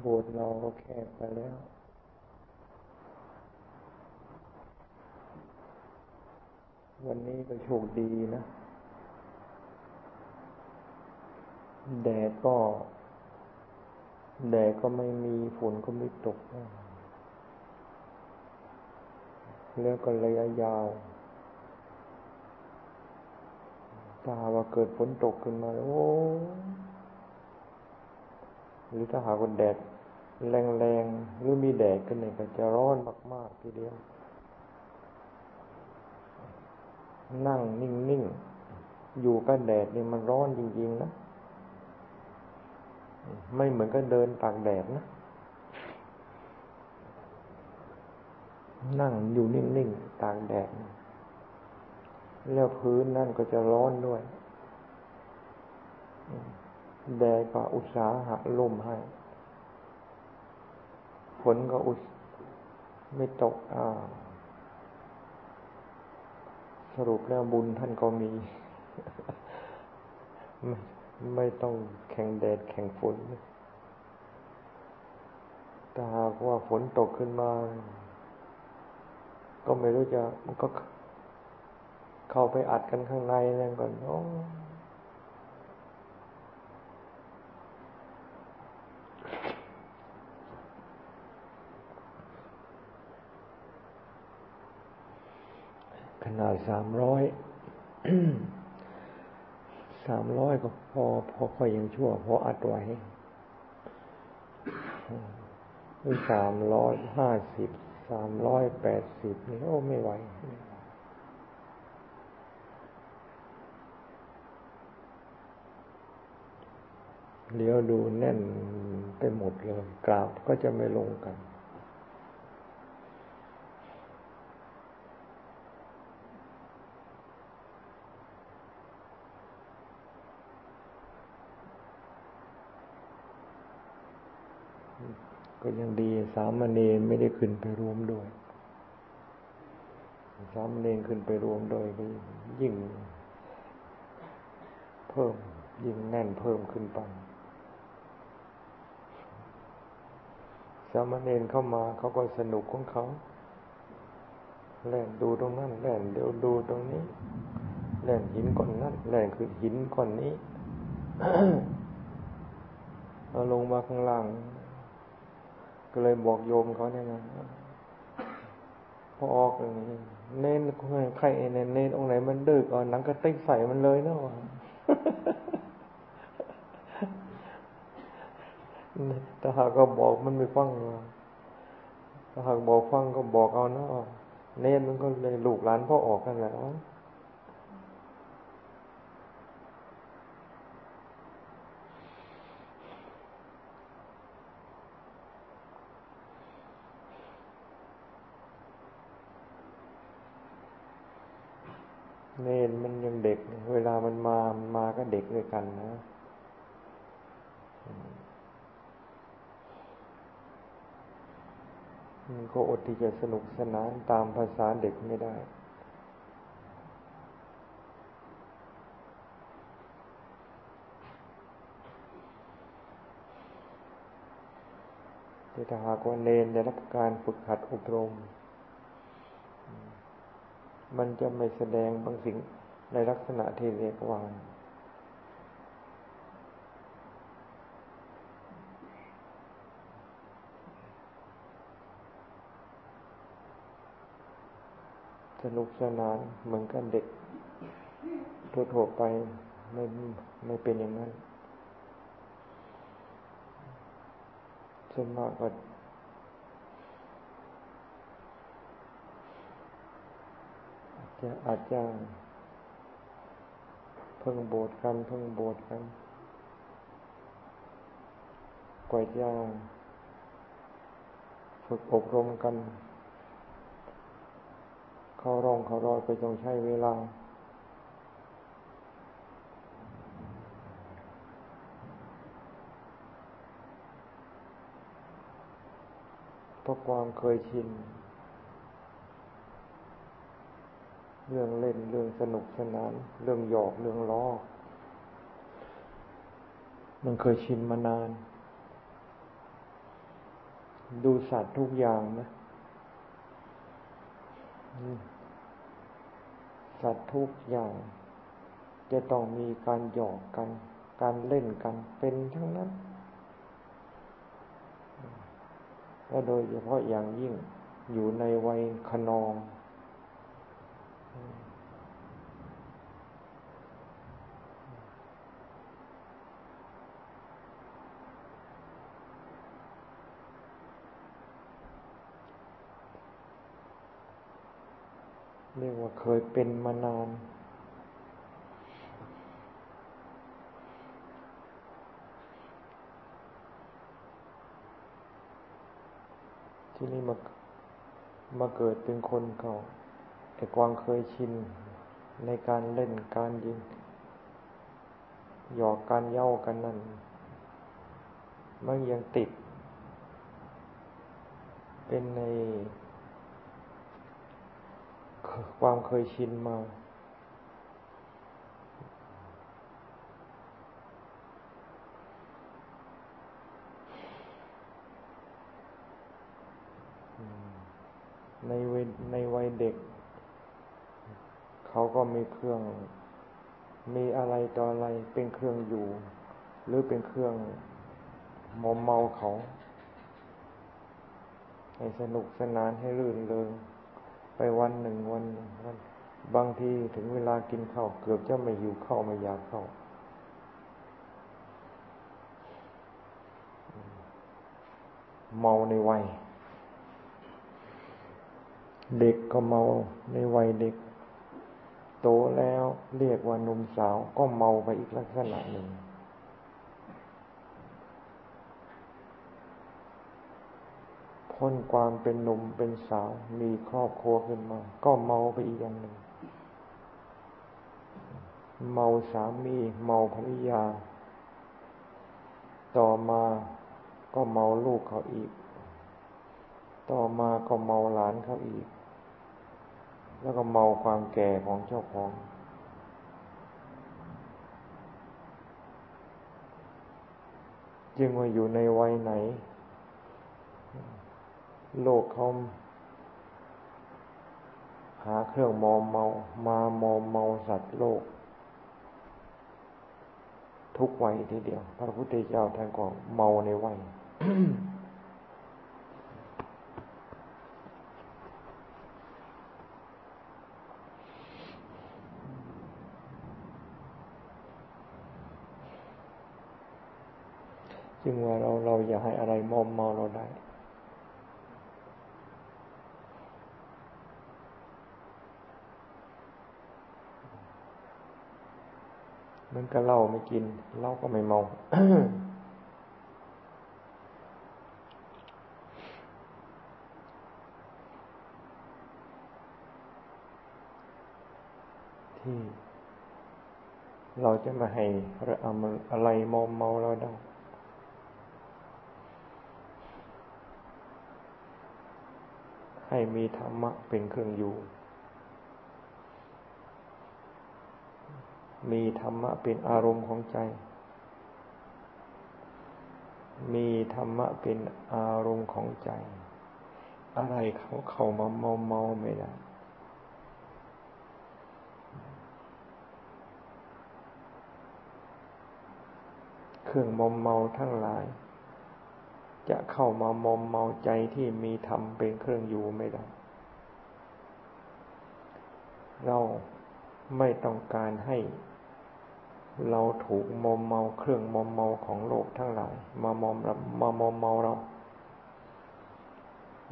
โบสถ์เราก็แคบไปแล้ว วันนี้ก็โชคดีนะ แดดก็ แดดก็ไม่มีฝนก็ไม่ตก แล้วก็ระยะยาวถ้าว่าเกิดฝนตกขึ้นมาโอ้ หรือถ้าหากว่าแดดแรงๆหรือมีแดดขึ้นเนี่ยก็จะร้อนมาก ๆ ทีเดียว นั่งนิ่ง ๆ อยู่กับแดดนี่มันร้อนจริง ๆ นะ ไม่เหมือนกับเดินตากแดดนะ นั่งอยู่นิ่ง ๆ ตากแดด แล้วพื้นนั่นก็จะร้อนด้วย แดดก็อุตสาหะล่มให้ ฝนก็อุตไม่ตกอ่าสรุปแล้วบุญท่านก็มี ไม่ไม่ต้องแข่งแดดแข่งฝนแต่หากว่าฝนตกขึ้นมา ก็ไม่รู้จะมันก็เข้าไปอัดกันข้างในนั่นก่อนโอ้ ขนาดสามร้อยสามร้อยก็พอพอค่อยยังชั่ว พออัดไว้สามร้อยห้าสิบสามร้อยแปดสิบนี่โอ้ไม่ไหวเลี้ยวดูแน่นไปหมดเลย กราบก็จะไม่ลงกัน ก็ยังดี สามเณรไม่ได้ขึ้นไปรวมด้วย สามเณรขึ้นไปรวมด้วยก็ยิ่ง เพิ่มยิ่งแน่นเพิ่มขึ้นไปสามเณรเข้ามาเขาก็สนุกของเขาแล่นดูตรงนั้นแล่นเดี๋ยวดูตรงนี้แล่นหินก้อนนั้นแล่นคือหินก้อนนี้เอาลงมาข้างล่าง ก็เลยบอกโยมเขาเนี่ยนะพอออกเน้นใครเน้นเน้นองไหนมันดึกอ่อนหนังกระติกใส่มันเลยเนาะถ้าหากก็บอกมันไม่ฟังถ้าหากบอกฟังก็บอกเอาเนาะเน้นมันก็เลยลูกหลานพ่อออกกันแล้ว เนนมันยังเด็ก เวลามันมา มันมาก็เด็กด้วยกันนะ มันก็อดที่จะสนุกสนานตามภาษาเด็กไม่ได้แต่ถ้าหากว่าเนนได้รับการฝึกหัดอบรม มันจะไม่แสดงบางสิ่งในลักษณะที่เรียกว่าสนุกสนานเหมือนกันเด็กทั่วๆไปไม่ไม่เป็นอย่างนั้นส่วนมากก็จะ อาจจะเพิ่งโบสกันเพิ่งโบสกันกว่าจะฝึกอบรมกัน เข้ารองเขารอยไปต้องใช้เวลา เพราะความเคยชิน เรื่องเล่นเรื่องสนุกสนาน เรื่องหยอกเรื่องล้อ มันเคยชินมานาน ดูสัตว์ทุกอย่างนะ สัตว์ทุกอย่าง จะต้องมีการหยอกกัน การเล่นกันเป็นทั้งนั้นและโดยเฉพาะอย่างยิ่งอยู่ในวัยขนอง เรียกว่าเคยเป็นมานาน ที่นี่มามาเกิดเป็นคนเขาไอ้กวางเคยชินในการเล่นการยิง หยอกการเย้ากันนั่น มันยังติด เป็นใน ความเคยชินมา ในวัยในวัยเด็ก เขาก็มีเครื่อง มีอะไรต่ออะไรเป็นเครื่องอยู่ หรือเป็นเครื่องมอมเมาเขา ให้สนุกสนานให้ลื่นเริง ไปวันหนึ่งวันหนึ่งวันบางทีถึงเวลากินข้าวเกือบจะไม่หิวข้าวไม่อยากข้าวเมาในวัย เด็กก็เมาในวัยเด็ก โตแล้วเรียกว่านุ่มสาวก็เมาไปอีกลักษณะหนึ่ง พ้นความเป็นหนุ่มเป็นสาว มีครอบครัวขึ้นมา ก็เมาไปอีกอย่างหนึ่ง เมาสามี เมาภรรยา ต่อมาก็เมาลูกเขาอีก ต่อมาก็เมาหลานเขาอีก แล้วก็เมาความแก่ของเจ้าของจึงว่าอยู่ในวัยไหน โลกเขาหาเครื่องมอมเมา มามอมเมาสัตว์โลก ทุกวัยทีเดียว พระพุทธเจ้าท่านก็เมาในวัยจึงว่าเราเราอย่าให้อะไรมอมเมาเราได้ มันก็เหล้าไม่กินเหล้าก็ไม่เมาที่เราจะมาให้อะไรมอมเมาเราได้ให้มีธรรมะเป็นเครื่องอยู่ มีธรรมะเป็นอารมณ์ของใจ มีธรรมะเป็นอารมณ์ของใจ อะไรเขาเข้ามาเมาเมาไม่ได้เครื่องมอมเมาทั้งหลาย จะเข้ามามอมเมาใจที่มีธรรมเป็นเครื่องอยู่ไม่ได้ เราไม่ต้องการให้ เราถูกมอมเมาเครื่องมอมเมาของโลกทั้งหลาย มามอมรามามอมเมาเรา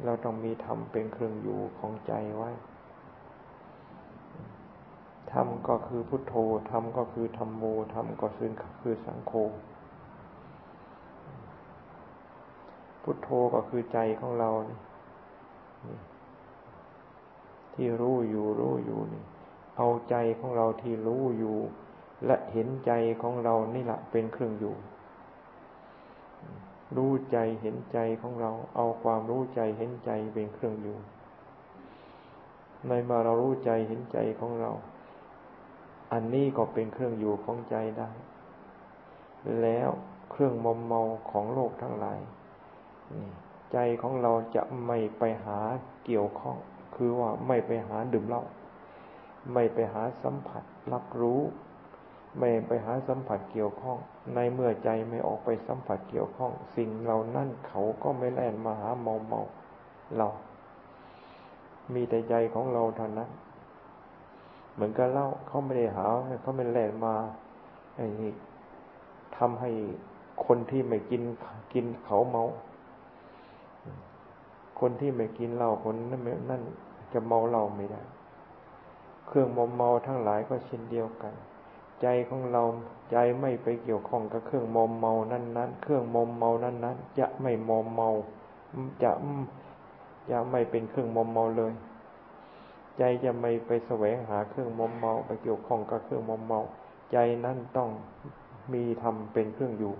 เราต้องมีธรรมเป็นเครื่องอยู่ของใจไว้ธรรมก็คือพุทโธธรรมก็คือธรรมโมธรรมก็คือคือสังโฆพุทโธก็คือใจของเราที่รู้อยู่รู้อยู่นี่ เอาใจของเราที่รู้อยู่ และเห็นใจของเรานี่แหละเป็นเครื่องอยู่ รู้ใจเห็นใจของเรา เอาความรู้ใจเห็นใจเป็นเครื่องอยู่ ในมาเรารู้ใจเห็นใจของเรา อันนี้ก็เป็นเครื่องอยู่ของใจได้ แล้วเครื่องมอมเมาของโลกทั้งหลายใจของเราจะไม่ไปหาเกี่ยวข้อง คือว่าไม่ไปหาดื่มเหล้าไม่ไปหาสัมผัส รับรู้ ไม่ไปหาสัมผัสเกี่ยวข้อง ในเมื่อใจไม่ออกไปสัมผัสเกี่ยวข้อง สิ่งเหล่านั้นเขาก็ไม่แล่นมาหาเมาเมาเรา มีแต่ใจของเราเท่านั้นเหมือนกับเล่าเขาไม่ได้หาเขาไม่แล่นมาไอ้ทำให้คนที่ไม่กินกินเขาเมา คนที่ไม่กินเหล้าคนนั้นนั่นจะเมาเหล้าไม่ได้ เครื่องมอมเมาทั้งหลายก็เช่นเดียวกัน ใจของเราใจไม่ไปเกี่ยวข้องกับเครื่องมอมเมานั้นนั้นเครื่องมอมเมานั้นนั้นจะไม่มอมเมา จะจะไม่เป็นเครื่องมอมเมาเลย ใจจะไม่ไปแสวงหาเครื่องมอมเมา ไปเกี่ยวข้องกับเครื่องมอมเมา ใจนั้นต้องมีธรรมเป็นเครื่องอยู่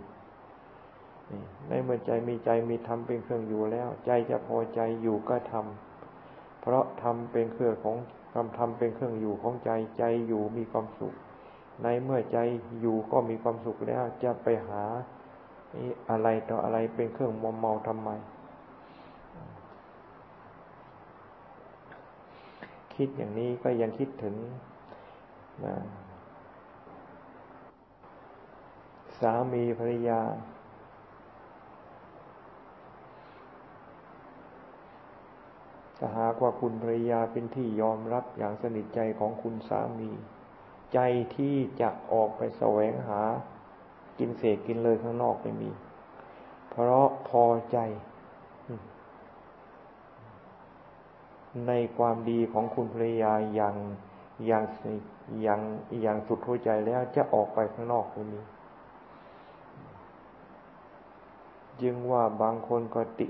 ในเมื่อใจมีใจมีธรรมเป็นเครื่องอยู่แล้ว ใจจะพอใจอยู่ก็ทำเพราะธรรมเป็นเครื่องของคำธรรมเป็นเครื่องอยู่ของใจใจอยู่มีความสุข ในเมื่อใจอยู่ก็มีความสุขแล้วจะไปหาอะไรต่ออะไรเป็นเครื่องมอมเมาทำไม คิดอย่างนี้ก็ยังคิดถึงสามีภรรยาถ้าหากว่าคุณภรรยาเป็นที่ยอมรับอย่างสนิทใจของคุณสามี ใจที่จะออกไปแสวงหา กินเศษกินเลยข้างนอกไม่มี เพราะพอใจ ในความดีของคุณภรรยาอย่างอย่างอย่างอย่างสุดหัวใจแล้วจะออกไปข้างนอกไม่มีจึงว่าบางคนก็ติ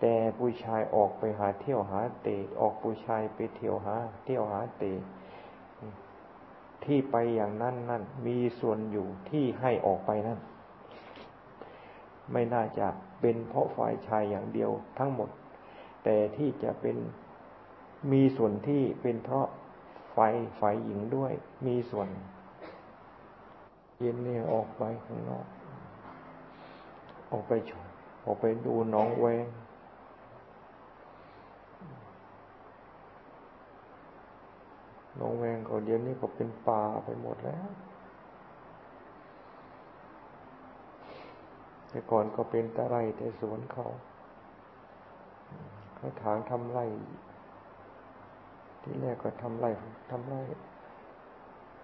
แต่ผู้ชายออกไปหาเที่ยวหาเตะออกผู้ชายไปเที่ยวหา เที่ยวหาเตะ ที่ไปอย่างนั้นนั่นมีส่วนอยู่ที่ให้ออกไปนั่น ไม่น่าจะเป็นเพราะฝ่ายชายอย่างเดียวทั้งหมด แต่ที่จะเป็นมีส่วนที่เป็นเพราะฝ่ายฝ่ายหญิงด้วยมีส่วน เย็นเนี่ยออกไปข้างนอก ออกไปชมออกไปดูน้องแวง น้องแวงก็เดี๋ยวนี้ก็เป็นป่าไปหมดแล้วแต่ก่อนก็เป็นตะไร่แต่สวนเขาเขาถางทำไร่ ที่แรกก็ทำไร่ทำไร่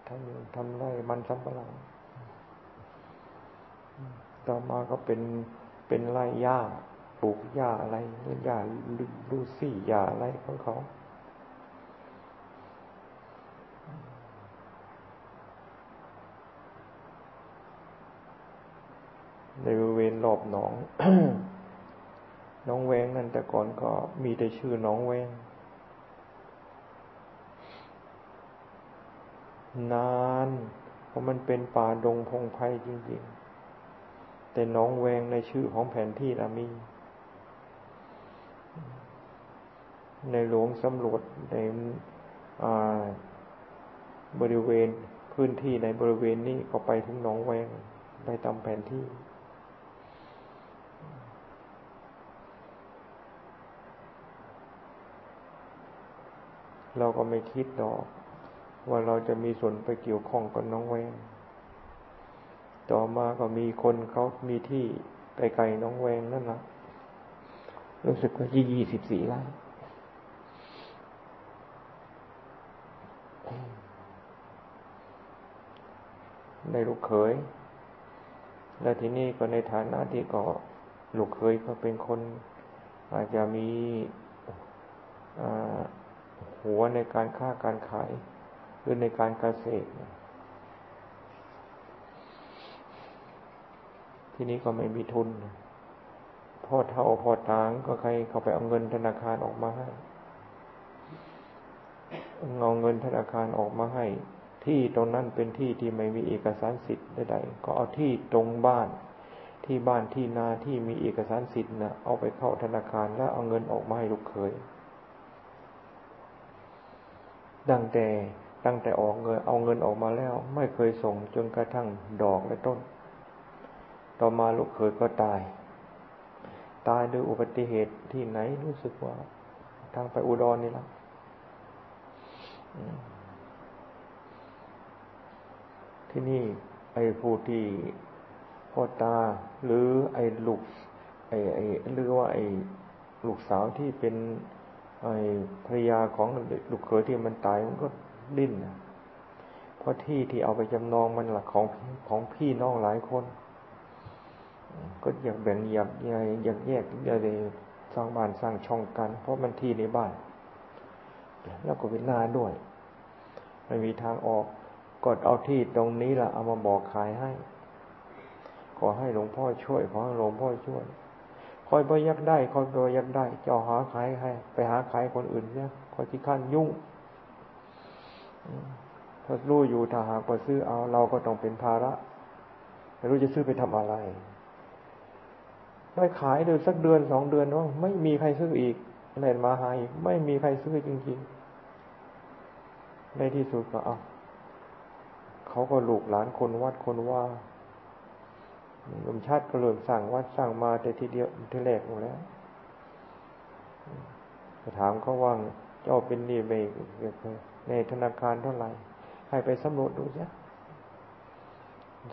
ทำทำไร่มันสำปะหลังต่อมาก็เป็นเป็นไร่หญ้าปลูกหญ้าอะไรหญ้าลูซี่หญ้าอะไรของเขา ในบริเวณรอบหนอง น้องแวงนั่นแต่ก่อนก็มีแต่ชื่อน้องแวงนาน เพราะมันเป็นป่าดงพงไพ่จริงๆ แต่น้องแวงในชื่อของแผนที่นะมี ในหลวงสำรวจในบริเวณพื้นที่ในบริเวณนี้ก็ไปถึงหนองแวง ไปตามแผนที่ เราก็ไม่คิดดอก ว่าเราจะมีส่วนไปเกี่ยวข้องกับน้องแวง ต่อมาก็มีคนเขามีที่ไกลๆน้องแวงนั่นแหละรู้สึกว่ายี่ยี่สิบสี่ไร่ในลูกเขย และที่นี่ก็ในฐานะที่ก็ลูกเขยก็เป็นคน อาจจะมี หัวในการค้าการขายหรือในการเกษตร ที่นี้ก็ไม่มีทุน พ่อเท่าพ่อตางก็ใครเขาไปเอาเงินธนาคารออกมาให้เอาเงินธนาคารออกมาให้ ที่ตรงนั้นเป็นที่ที่ไม่มีเอกสารสิทธิ์ใดๆก็เอาที่ตรงบ้านที่บ้านที่นาที่มีเอกสารสิทธิ์นะเอาไปเข้าธนาคารแล้วเอาเงินออกมาให้ลูกเขย ตั้งแต่ตั้งแต่ออกเงินเอาเงินออกมาแล้ว ไม่เคยส่งจนกระทั่งดอกและต้น ต่อมาลูกเขยก็ตาย ตายด้วยอุบัติเหตุที่ไหนรู้สึกว่า ทางไปอุดรนี่ละที่นี่ไอ้ผู้ที่พ่อตาหรือไอ้ลูกไอ้ไอ้หรือว่าไอ้ลูกสาวที่เป็น ไอ้ภรรยาของลูกเขยที่มันตายมันก็ดิ้นเพราะที่ที่เอาไปจำนองมันหลักของของพี่น้องหลายคน ก็อยากแบ่งอยากอยากอยากแยกอยากสร้างบ้านสร้างช่องกัน เพราะมันที่ในบ้าน แล้วก็เป็นนาด้วย ไม่มีทางออกกดเอาที่ตรงนี้ละเอามาบอกขายให้ ขอให้หลวงพ่อช่วยขอให้หลวงพ่อช่วย คอยไปยักได้คอยไปยักได้จะหาขายให้ ไปหาขายคนอื่นเนี่ยคอยที่ขั้นยุ่งถ้ารู้อยู่ถ้าหากว่าซื้อเอา เราก็ต้องเป็นภาระไม่รู้จะซื้อไปทำอะไรไม่ขายเดือนสักเดือนสองเดือนว่าไม่มีใครซื้ออีกอะไรมาหาอีก ไม่มีใครซื้อจริงๆในที่สุดก็เอาเขาก็ลูกหลานคนวัดคนว่า ลมชาติก็เริ่มสั่งวัดสั่งมาแต่ทีเดียวทีแรกหมดแล้วจะถามเขาว่าเจ้าเป็นนี่ไปในธนาคารเท่าไหร่ ให้ไปสำรวจดูสิ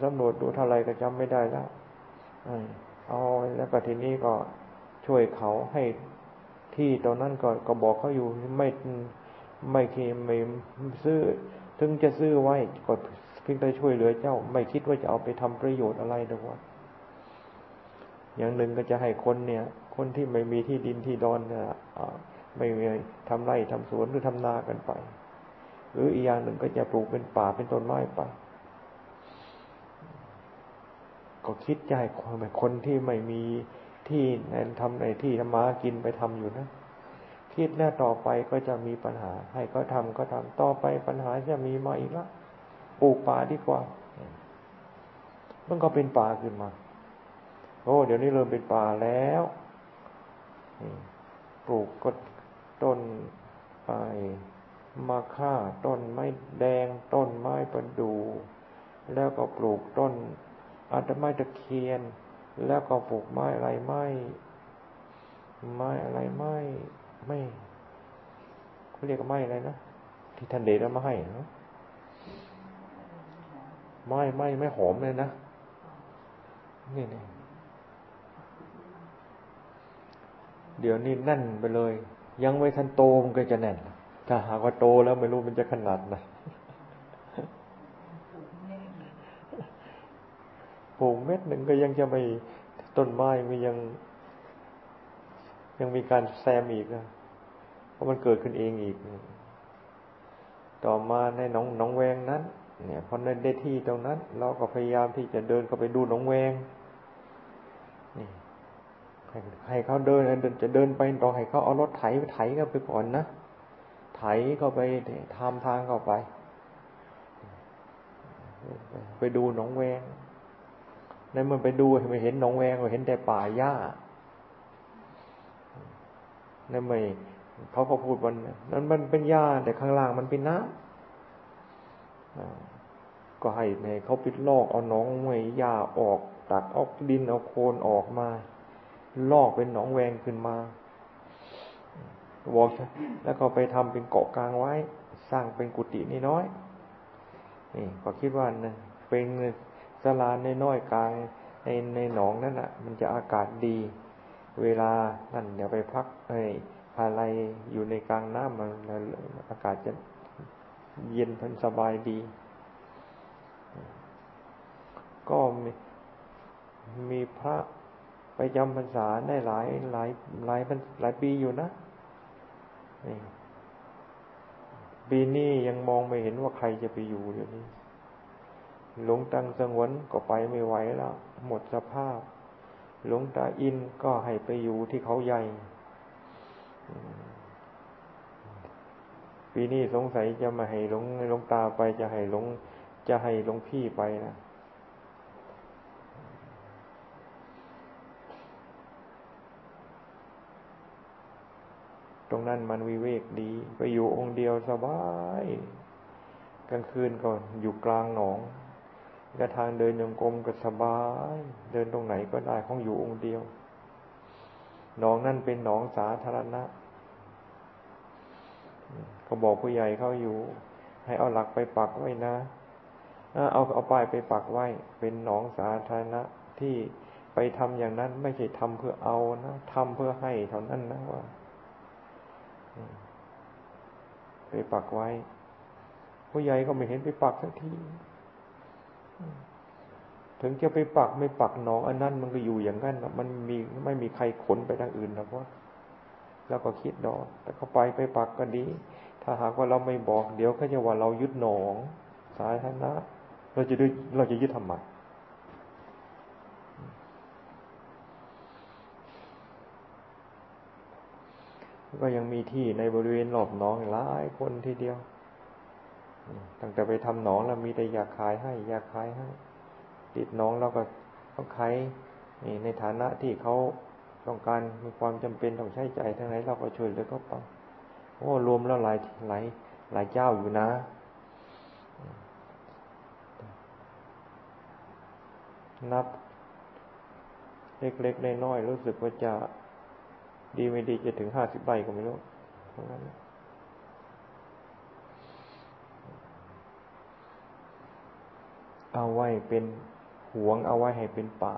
สำรวจดูเท่าไรก็จำไม่ได้แล้วเอาแล้วก็ทีนี้ก็ช่วยเขาให้ที่ตอนนั้นก็ก็บอกเขาอยู่ไม่ไม่เคไม่ซื้อ ถึงจะซื้อไว้ก็ เพียงแต่ช่วยเหลือเจ้า ไม่คิดว่าจะเอาไปทำประโยชน์อะไรดอกว่าอย่างหนึ่งก็จะให้คนเนี่ย คนที่ไม่มีที่ดินที่ดอนเนี่ยไม่มีทำไร่ทำสวนหรือทำนากันไป หรืออีกอย่างหนึ่งก็จะปลูกเป็นป่าเป็นต้นไม้ไป ก็คิดใจความคนที่ไม่มีที่ในทำในที่ทำมากินไปทำอยู่นะคิดแน่ต่อไปก็จะมีปัญหา ให้ก็ทำก็ทำต่อไปปัญหาจะมีมาอีกละ ปลูกป่าดีกว่า มันก็เป็นป่าขึ้นมา โอ้เดี๋ยวนี้เริ่มเป็นป่าแล้วปลูกก็ต้นไปมาค่าต้นไม้แดงต้นไม้ประดู แล้วก็ปลูกต้นอาจจะไม้ตะเคียน แล้วก็ปลูกไม้อะไรไม้ไม้อะไรไม้ไม่เขาเรียกไม้อะไรนะที่ท่านเดชเอามาให้เนาะ ไม้ไม้ไม่หอมเลยนะนี่นี่เดี๋ยวนี้แน่นไปเลย ยังไม่ทันโตมันก็จะแน่น ถ้าหากว่าโตแล้วไม่รู้มันจะขนาดไหนปลูกเม็ดหนึ่งก็ยังจะไม่ต้นไม้มียัง ยังมีการแซมอีกนะเพราะมันเกิดขึ้นเองอีก ต่อมาในหนองหนองแวงนั้น เนี่ยพอในได้ที่ตรงนั้น เราก็พยายามที่จะเดินเข้าไปดูหนองแวงนี่ให้เขาเดินเดินจะเดินไปต่อให้เขาเอารถไถไปไถกันไปก่อนนะไถเข้าไปทำทางเข้าไป ไปดูหนองแวงในเมื่อไปดูไม่เห็นหนองแวงเห็นแต่ป่าหญ้าในเมื่อเขาก็พูดวันนั้นมันเป็นหญ้าแต่ข้างล่างมันเป็นน้ำ ก็ให้ในเขาปิดลอกเอาหนองไว้หญ้าออก ตัดออกดินเอาโคลนออกมา ลอกเป็นหนองแวงขึ้นมาบอกแล้วก็ไปทำเป็นเกาะกลางไว้ สร้างเป็นกุฏินี่น้อยนี่ก็คิดว่านะเป็นสลานในน้อยกลางในในหนองนั่นอะ มันจะอากาศดี เวลานั่นเดี๋ยวไปพักไอ้อะไรอยู่ในกลางน้ำมันอากาศจะเย็นพันสบายดี ก็มีมีพระไปจำพรรษาได้หลายหลายหลายหลายปีอยู่นะปีนี้ยังมองไม่เห็นว่าใครจะไปอยู่เดี๋ยวนี้หลวงตังสงวนก็ไปไม่ไหวแล้ว หมดสภาพ หลวงตาอินก็ให้ไปอยู่ที่เขาใหญ่ ปีนี้สงสัยจะมาให้หลวงหลวงตาไปจะให้หลวงจะให้หลวงพี่ไปนะ ตรงนั้นมันวิเวกดี ไปอยู่องค์เดียวสบาย กลางคืนก่อยู่กลางหนองกระทางเดินยงกลมก็สบาย เดินตรงไหนก็ได้ของอยู่องค์เดียว หนองนั่นเป็นหนองสาธารณะเขาบอกผู้ใหญ่เขาอยู่ ให้เอาหลักไปปักไว้นะเอาเอาป้ายไปปักไว้ เป็นหนองสาธารณะที่ไปทำอย่างนั้นไม่ใช่ทำเพื่อเอานะทำเพื่อให้เท่านั้นนะว่า ไปปักไว้ผู้ใหญ่ก็ไม่เห็นไปปักสักทีถึงจะไปปักไม่ปักหนองอันนั้นมันก็อยู่อย่างนั้นมันมีไม่มีใครขนไปทางอื่นหรอกว่าแล้วก็คิดดอกแต่เขาไปไปปักก็ดี ถ้าหากว่าเราไม่บอกเดี๋ยวก็จะว่าเรายึดหนอง สายธนะ เราจะดเราจะยึดทำไม ก็ยังมีที่ในบริเวณรอบหนองหลายคนทีเดียว ตั้งแต่ไปทำหนองแล้วมีแต่อยากขายให้ อยากขายให้ ติดหนองเราก็ต้องขายในฐานะที่เขาต้องการมีความจำเป็นต้องใช้ใจทั้งไหนเราก็ช่วยเหลือเขาไปโอ้รวมแล้วหลายหลายหลายเจ้าอยู่นะนับเล็กๆน้อยๆรู้สึกว่าจะ ดีไม่ดีจะถึงห้าสิบใบก็ไม่รู้เพราะงั้นเอาไว้เป็นหวงเอาไว้ให้เป็นป่า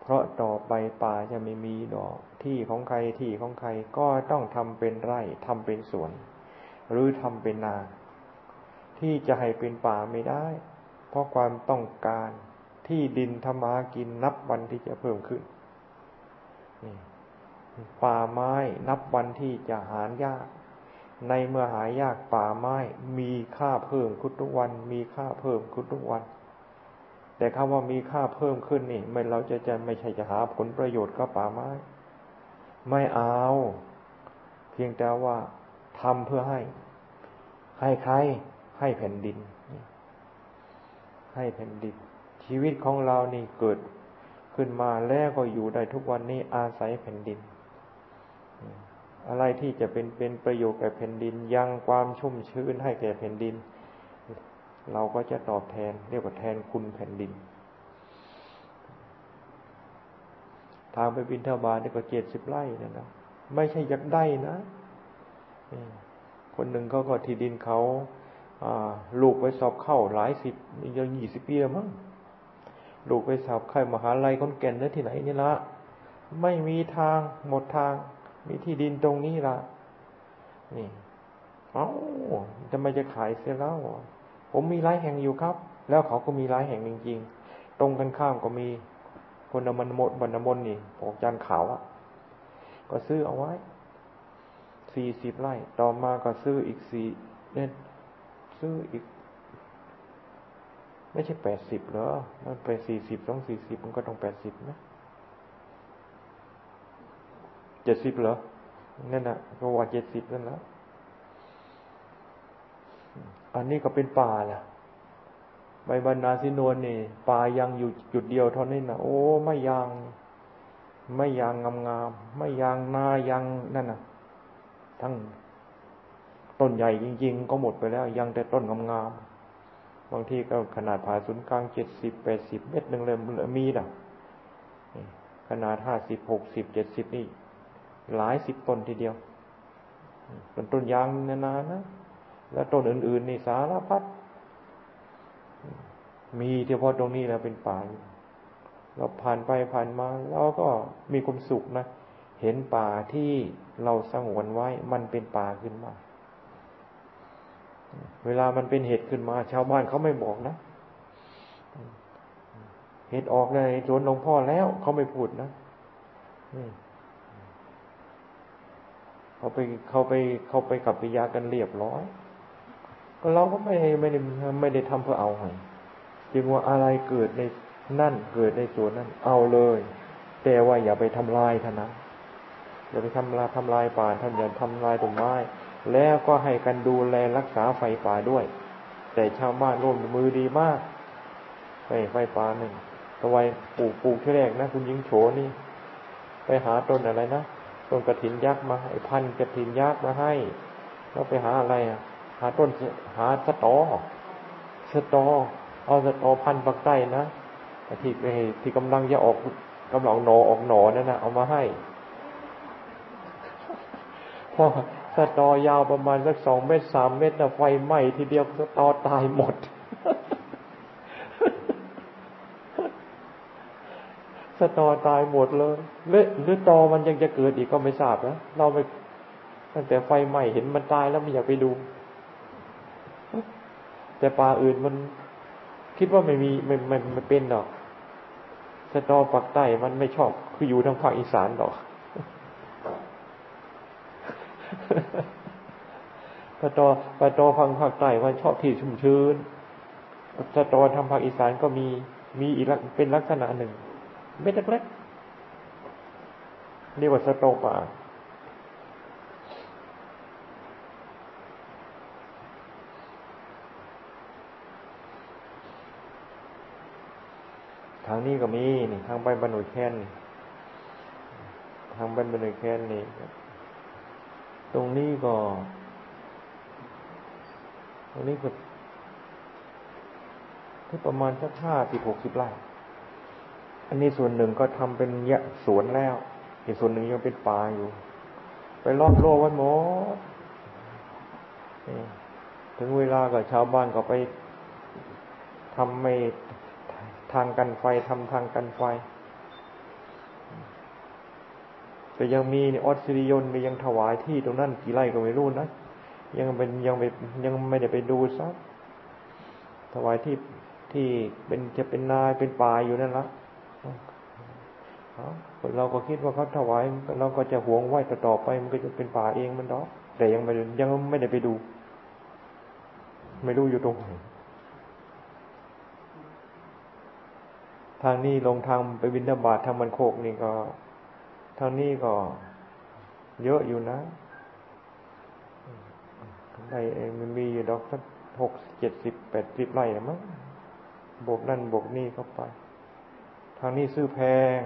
เพราะต่อไปป่าจะไม่มีดอก ที่ของใครที่ของใครก็ต้องทำเป็นไร่ทำเป็นสวน หรือทำเป็นนา ที่จะให้เป็นป่าไม่ได้ เพราะความต้องการที่ดินธรรมากินนับวันที่จะเพิ่มขึ้น ป่าไม้นับวันที่จะหายาก ในเมื่อหายากป่าไม้มีค่าเพิ่มขึ้นทุกวัน มีค่าเพิ่มขึ้นทุกวัน แต่คำว่ามีค่าเพิ่มขึ้นนี่ไม่เราจะจะไม่ใช่จะหาผลประโยชน์กับป่าไม้ ไม่เอา เพียงแต่ว่าทำเพื่อให้ ให้ใคร ให้แผ่นดิน ให้แผ่นดิน ชีวิตของเรานี่เกิดขึ้นมาแล้วก็อยู่ได้ทุกวันนี้อาศัยแผ่นดิน อะไรที่จะเป็นเป็นประโยชน์แก่แผ่นดิน ยังความชุ่มชื้นให้แก่แผ่นดิน เราก็จะตอบแทนเรียกว่าแทนคุณแผ่นดิน ทางไปบินเทบานี่ก็เจ็ดสิบไร่นะนะไม่ใช่อยากได้นะคนหนึ่งเขาก็ที่ดินเขาลูกไปสอบเข้าหลายสิบยังยี่สิบปีแล้วมั้งลูกไปสอบเข้ามหาลัยคนแก่นนั่ที่ไหนนี่ละไม่มีทางหมดทาง มีที่ดินตรงนี้ละนี่เอ้าจะไม่จะขายเสียแล้วผมมีหลายแห่งอยู่ครับ แล้วเขาก็มีหลายแห่งจริงๆ ตรงกันข้ามก็มีคนนมันมดบรรณมนนี่ออกจานขาวอะ ก็ซื้อเอาไว้สี่สิบไร่ ต่อมาก็ซื้ออีกสี่เนี่ยซื้ออีก ไม่ใช่แปดสิบเหรอ มันไปสี่สิบสองสี่สิบมันก็ต้องแปดสิบนะเจ็ดสิบเหรอนั่นน่ะก็ว่าเจ็ดสิบนั่นแล้วอันนี้ก็เป็นป่าล่ะใบบรรณาสินวนนี่ป่ายังอยู่จุดเดียวเท่านี้นะโอ้ไม่ยาง ไม่ยางงามงามไม่ยางนายางนั่นน่ะ ทั้งต้นใหญ่จริง ๆ ก็หมดไปแล้ว ยังแต่ต้นงามงามบางทีก็ขนาดผ่าศูนย์กลางเจ็ดสิบแปดสิบเมตรหนึ่งเลยมีนะขนาดห้าสิบหกสิบเจ็ดสิบนี่ หลายสิบต้นทีเดียวเป็นต้นยางนานๆนะ แล้วต้นอื่น ๆ นี่สารพัดมีเฉพาะตรงนี้แล้วเป็นป่าเราผ่านไปผ่านมาเราก็มีความสุขนะ เห็นป่าที่เราสงวนไว้ มันเป็นป่าขึ้นมา เวลามันเป็นเห็ดขึ้นมา ชาวบ้านเขาไม่บอกนะ เห็ดออกในสวนหลวงพ่อแล้วเขาไม่พูดนะ เขาไปเขาไปเขาไปกับปิยากันเรียบร้อย ก็เราก็ไม่ไม่ได้ไม่ได้ทำเพื่อเอาให้จึงว่าอะไรเกิดในนั่นเกิดในส่วนนั้น เอาเลย แต่ว่าอย่าไปทำลายท่านนะอย่าไปทำลายทำลายป่าท่านอย่าทำลายต้นไม้แล้วก็ให้กันดูแลรักษาไฟป่าด้วย แต่ชาวบ้านร่วมมือดีมากไฟไฟป่าหนึ่งตะไวปลูกปลูกที่แรกนะ คุณยิงโฉนี่ ไปหาต้นอะไรนะ ต้นกระถินยักษ์มาให้พันกระถินยักษ์มาให้ แล้วไปหาอะไรอะ หาต้นหาสตอสตอเอาสตอพันปักใต้นะที่ที่กำลังจะออกกำลังหนอออกหนอนั่นนะเอามาให้พอสตอยาวประมาณสักสองเมตรสามเมตรนะไฟไหม้ทีเดียวสตอตายหมด สตอตายหมดเลยหรือหรือตอมันยังจะเกิดอีกก็ไม่ทราบนะเราไปตั้งแต่ไฟไหม้เห็นมันตายแล้วไม่อยากไปดู แต่ปลาอื่นมันคิดว่าไม่มีไม่ไม่ไม่เป็นหรอกสตอปักใต้มันไม่ชอบ คืออยู่ทางภาคอีสานหรอกปลาตอปลาตอพังภาคใต้มันชอบที่ชุ่มชื้นสตอทางภาคอีสานก็มีมีอีกเป็นลักษณะหนึ่ง เม็ดเล็กๆเรียกว่าสตอป่าทางนี้ก็มีนี่ทางไปบรรนุแคนทางไปบรรนุแคนนี่ตรงนี้ก็ ตรงนี้ก็ที่ประมาณสักห้าสิบหกสิบไร่ อันนี้ส่วนหนึ่งก็ทำเป็นยะสวนแล้ว อีกส่วนหนึ่งยังเป็นป่าอยู่ ไปรอบโลกวันหมดถึงเวลาก็ชาวบ้านก็ไปทำไม่ทางกันไฟทำทางกันไฟ แต่ยังมีออสซิริยนมียังถวายที่ตรงนั้นกี่ไร่ก็ไม่รู้นะ ยังเป็นยังไม่ยังไม่ได้ไปดูซักถวายที่ที่เป็นจะเป็นนายเป็นป่าอยู่นั่นละ เราก็คิดว่าเขาถวายเราก็จะหวงไหวต่อไป มันก็จะเป็นป่าเองมันดอกแต่ยังไม่ยังไม่ได้ไปดู ไม่รู้อยู่ตรงไหนทางนี้ลงทางไปบินดาบาททางมันโคกนี่ก็ทางนี้ก็เยอะอยู่นะไร่มันมีอยู่ดอกสักหกเจ็ดสิบแปดสิบไร่มั้งบวกนั่นบวกนี่เข้าไป ทางนี้ซื้อแพง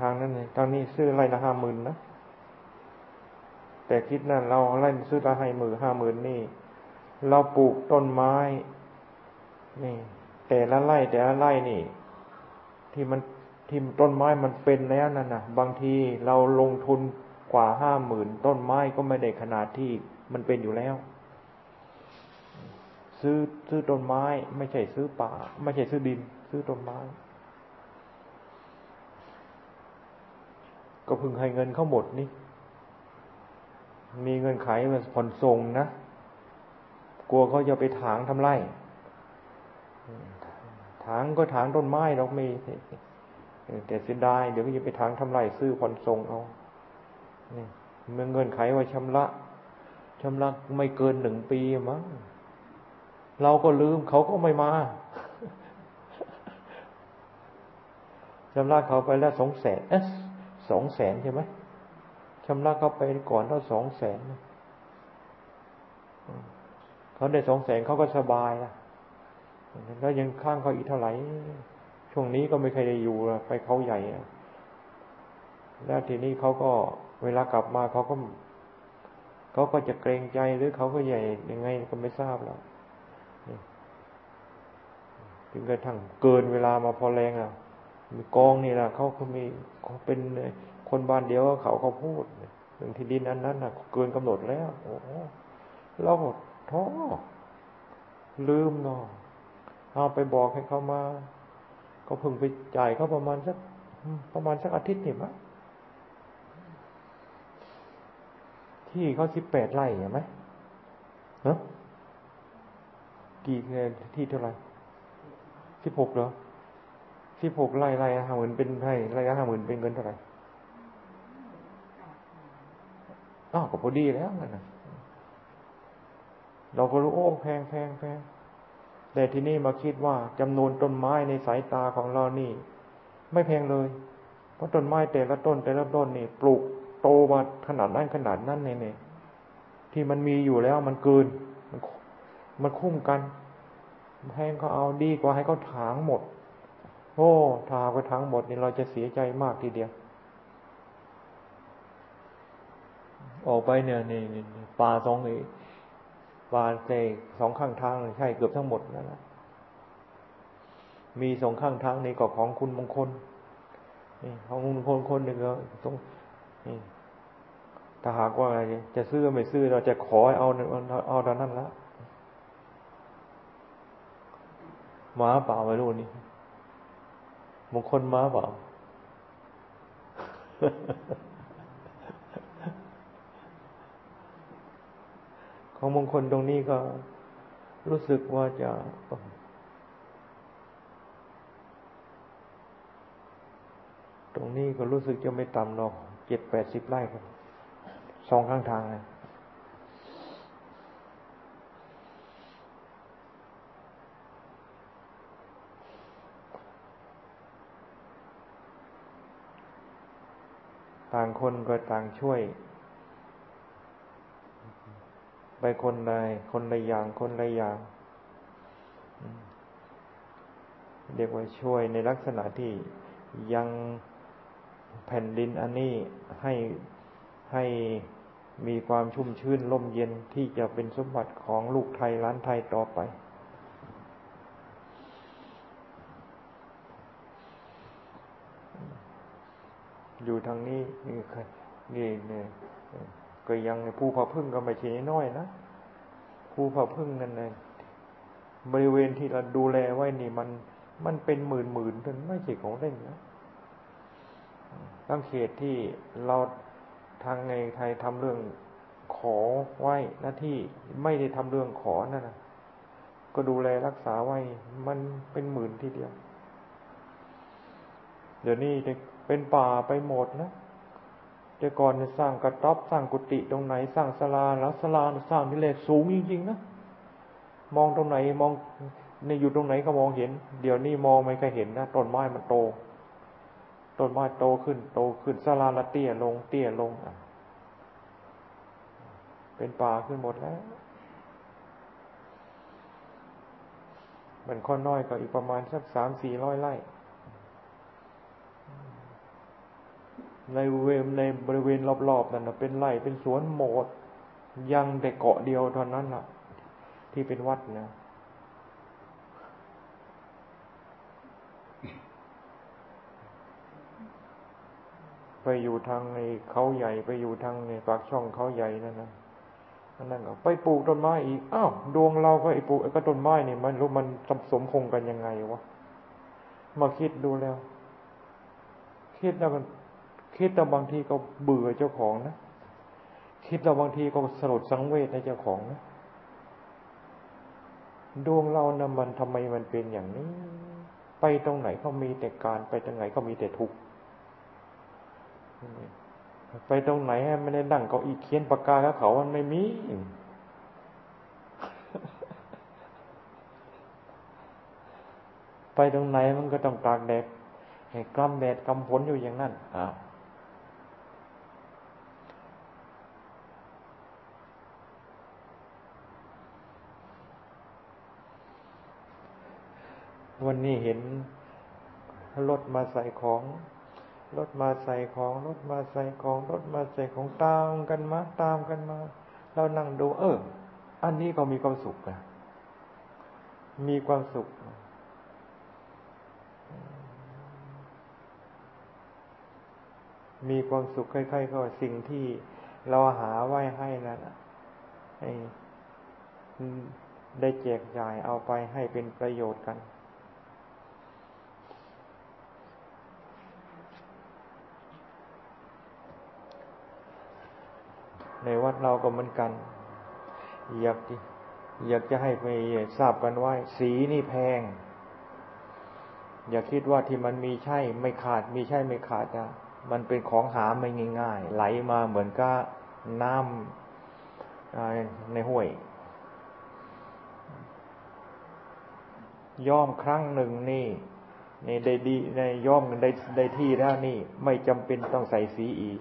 ทางนั้นทางนี้ซื้อไร่ละห้าหมื่นนะแต่คิดนั่นเราไร่ซื้อละห้หมื่นห้าหมื่นนี่ เราปลูกต้นไม้ นี่ แต่ละไร่แต่ละไร่นี่ ที่มันที่ต้นไม้มันเป็นแล้วนั่นนะบางทีเราลงทุนกว่าห้าหมื่นต้นไม้ก็ไม่ได้ขนาดที่มันเป็นอยู่แล้ว ซื้อซื้อต้นไม้ ไม่ใช่ซื้อป่า ไม่ใช่ซื้อดิน ซื้อต้นไม้ ก็พึงให้เงินเขาหมดนี่ มีเงินขายมันผ่อนส่งนะ กลัวเขาจะไปถางทำไร่ถางก็ถางต้นไม้เราไม่แต่เสียดายเดี๋ยวก็จะไปถางทำไรซื้อผ่อนส่งเอาเมื่อเงินไขว่าชำระชำระไม่เกินหนึ่งปีมั้งเราก็ลืมเขาก็ไม่มาชำระเขาไปแล้วสองแสนเอส สองแสนใช่ไหมชำระเขาไปก่อนแล้วสองแสนเขาได้สองแสนเขาก็สบายละแล้วยังข้างเขาอีกเท่าไหร่ ช่วงนี้ก็ไม่เคยได้อยู่ไปเขาใหญ่แล้วทีนี้เขาก็เวลากลับมาเขาก็เขาก็จะเกรงใจหรือเขาก็ใหญ่ยังไงก็ไม่ทราบแล้วถึงกระทั่งเกินเวลามาพอแรงอะ มีกองนี่แหละเขาเขามีเขาเป็นคนบ้านเดียวเขาเขาพูดเรื่องที่ดินอันนั้นน่ะเกินกำหนดแล้ว โอ้เราท้อลืมเนาะเอาไปบอกให้เขามาก็เพิ่งไปจ่ายเขาประมาณสักประมาณสักอาทิตย์นี่มั้งที่เขาสิบแปดไร่เห็นไหมเนาะกี่ที่เท่าไหร่สิบหกเหรอ สิบหกไร่ไร่ห้าหมื่นเป็นไร่ไร่ห้าหมื่นเป็นเงินเท่าไหร่อ้าวก็พอดีแล้วนะเราก็รู้โอ้แพงแพงแพงแต่ที่นี่มาคิดว่าจำนวนต้นไม้ในสายตาของเรานี่ ไม่แพงเลย เพราะต้นไม้แต่ละต้นแต่ละต้นนี่ ปลูกโตมาขนาดนั้นขนาดนั้นเนี่ยที่มันมีอยู่แล้วมันเกิน มันมันคุ้มกัน แพงเขาเอาดีกว่าให้เขาถางหมด โอ้ถางไปถางหมดนี่เราจะเสียใจมากทีเดียว ออกไปเนี่ยนี่ป่าสองนี้วานเซสองข้างทางใช่เกือบทั้งหมดนั่นแหละมีสองข้างทางนี้ก็ของคุณมงคลนี่ของคนคนหนึ่งก็ต้องนี่ถ้าหากว่าจะซื้อไม่ซื้อเราจะขอเอาเอาตอนนั้นละม้าเปล่าไม่รู้นี่ มงคลม้าเปล่าของมงคลตรงนี้ก็รู้สึกว่าจะตรงนี้ก็รู้สึกจะไม่ต่ำหรอกเจ็ดแปดสิบไร่ครับสองข้างทางเลย ต่างคนก็ต่างช่วย ไปคนใดคนละอย่างคนละอย่างเรียกว่าช่วยในลักษณะที่ยังแผ่นดินอันนี้ให้ให้มีความชุ่มชื้นล่มเย็นที่จะเป็นสมบัติของลูกไทยล้านไทยต่อไป อยู่ทางนี้นี่นี่เนี่ยก็ยังผู้พาพึ่งก็ไม่ใช่น้อยนะผู้พาพึ่งนั่นเองบริเวณที่เราดูแลไว้นี่มัน มันเป็นหมื่นหมื่นจนไม่ใช่ของเล่นนะตั้งเขตที่เราทางในไทยทำเรื่องขอไว้หน้าที่ไม่ได้ทำเรื่องขอนั่นนะก็ดูแลรักษาไว้ มันเป็นหมื่นทีเดียว เดี๋ยวนี้ เป็นป่าไปหมดนะแต่ก่อนจะสร้างกระต๊อบสร้างกุฏิตรงไหนสร้างศาลาแล้วศาลาสร้างที่เลสูงจริงๆนะมองตรงไหนมองในอยู่ตรงไหนก็มองเห็น เดี๋ยวนี้มองไม่เคยเห็นนะต้นไม้มันโตต้นไม้โตขึ้น โตขึ้นสลาละเตี้ยลงเตี้ยลงอะเป็นป่าขึ้นหมดแล้วมันค่อนน้อยก็อีกประมาณสักสามสี่ร้อยไร่ ในเวณในบริเวณรอบๆนั่นเป็นไร่เป็นสวนหมด ยังแต่เกาะเดียวเท่านั้นล่ะ ที่เป็นวัดนะไปอยู่ทางในเขาใหญ่ไปอยู่ทางในปากช่องเขาใหญ่นั่นนะนั่นก็ไปปลูกต้นไม้อีกอ้าวดวงเราก็ไอปลูกไอ้ก็ต้นไม้นี่มันรู้มันสมคงกันยังไงวะมาคิดดูแล้ว คิดแล้วมัน คิดแต่บางทีก็เบื่อเจ้าของนะ คิดแล้วบางทีก็สลดสังเวชในเจ้าของนะดวงเรานะมันทำไมมันเป็นอย่างนี้ ไปตรงไหนเขามีแต่การไปตรงไหนเขามีแต่ทุกข์ไปตรงไหนไม่ได้นั่งเก้าอี้เขียนปากกาแล้วเขามันไม่มีไปตรงไหนมันก็ต้องตากแดดให้กล้ำแดดกำฝนอยู่อย่างนั้นอ่าว วันนี้เห็นรถมาใส่ของรถมาใส่ของรถมาใส่ของรถมาใส่ของตามกันมาตามกันมา เรานั่งดู เออ อันนี้ก็มีความสุขนะมีความสุข มีความสุขใครๆก็สิ่งที่เราหาไว้ให้นั่นให้ได้แจกจ่ายเอาไปให้เป็นประโยชน์กัน ในวัดเราก็เหมือนกัน อยากอยากจะให้ไปทราบกันว่า สีนี่แพง อย่าคิดว่าที่มันมีใช่ไม่ขาด มีใช่ไม่ขาดนะมันเป็นของหาไม่ง่าย ๆ ไหลมาเหมือนกับน้ำในห้วย ย่อมครั้งหนึ่งนี่ในได้ดีในย่อมได้ได้ที่แล้วนี่ ไม่จำเป็นต้องใส่สีอีก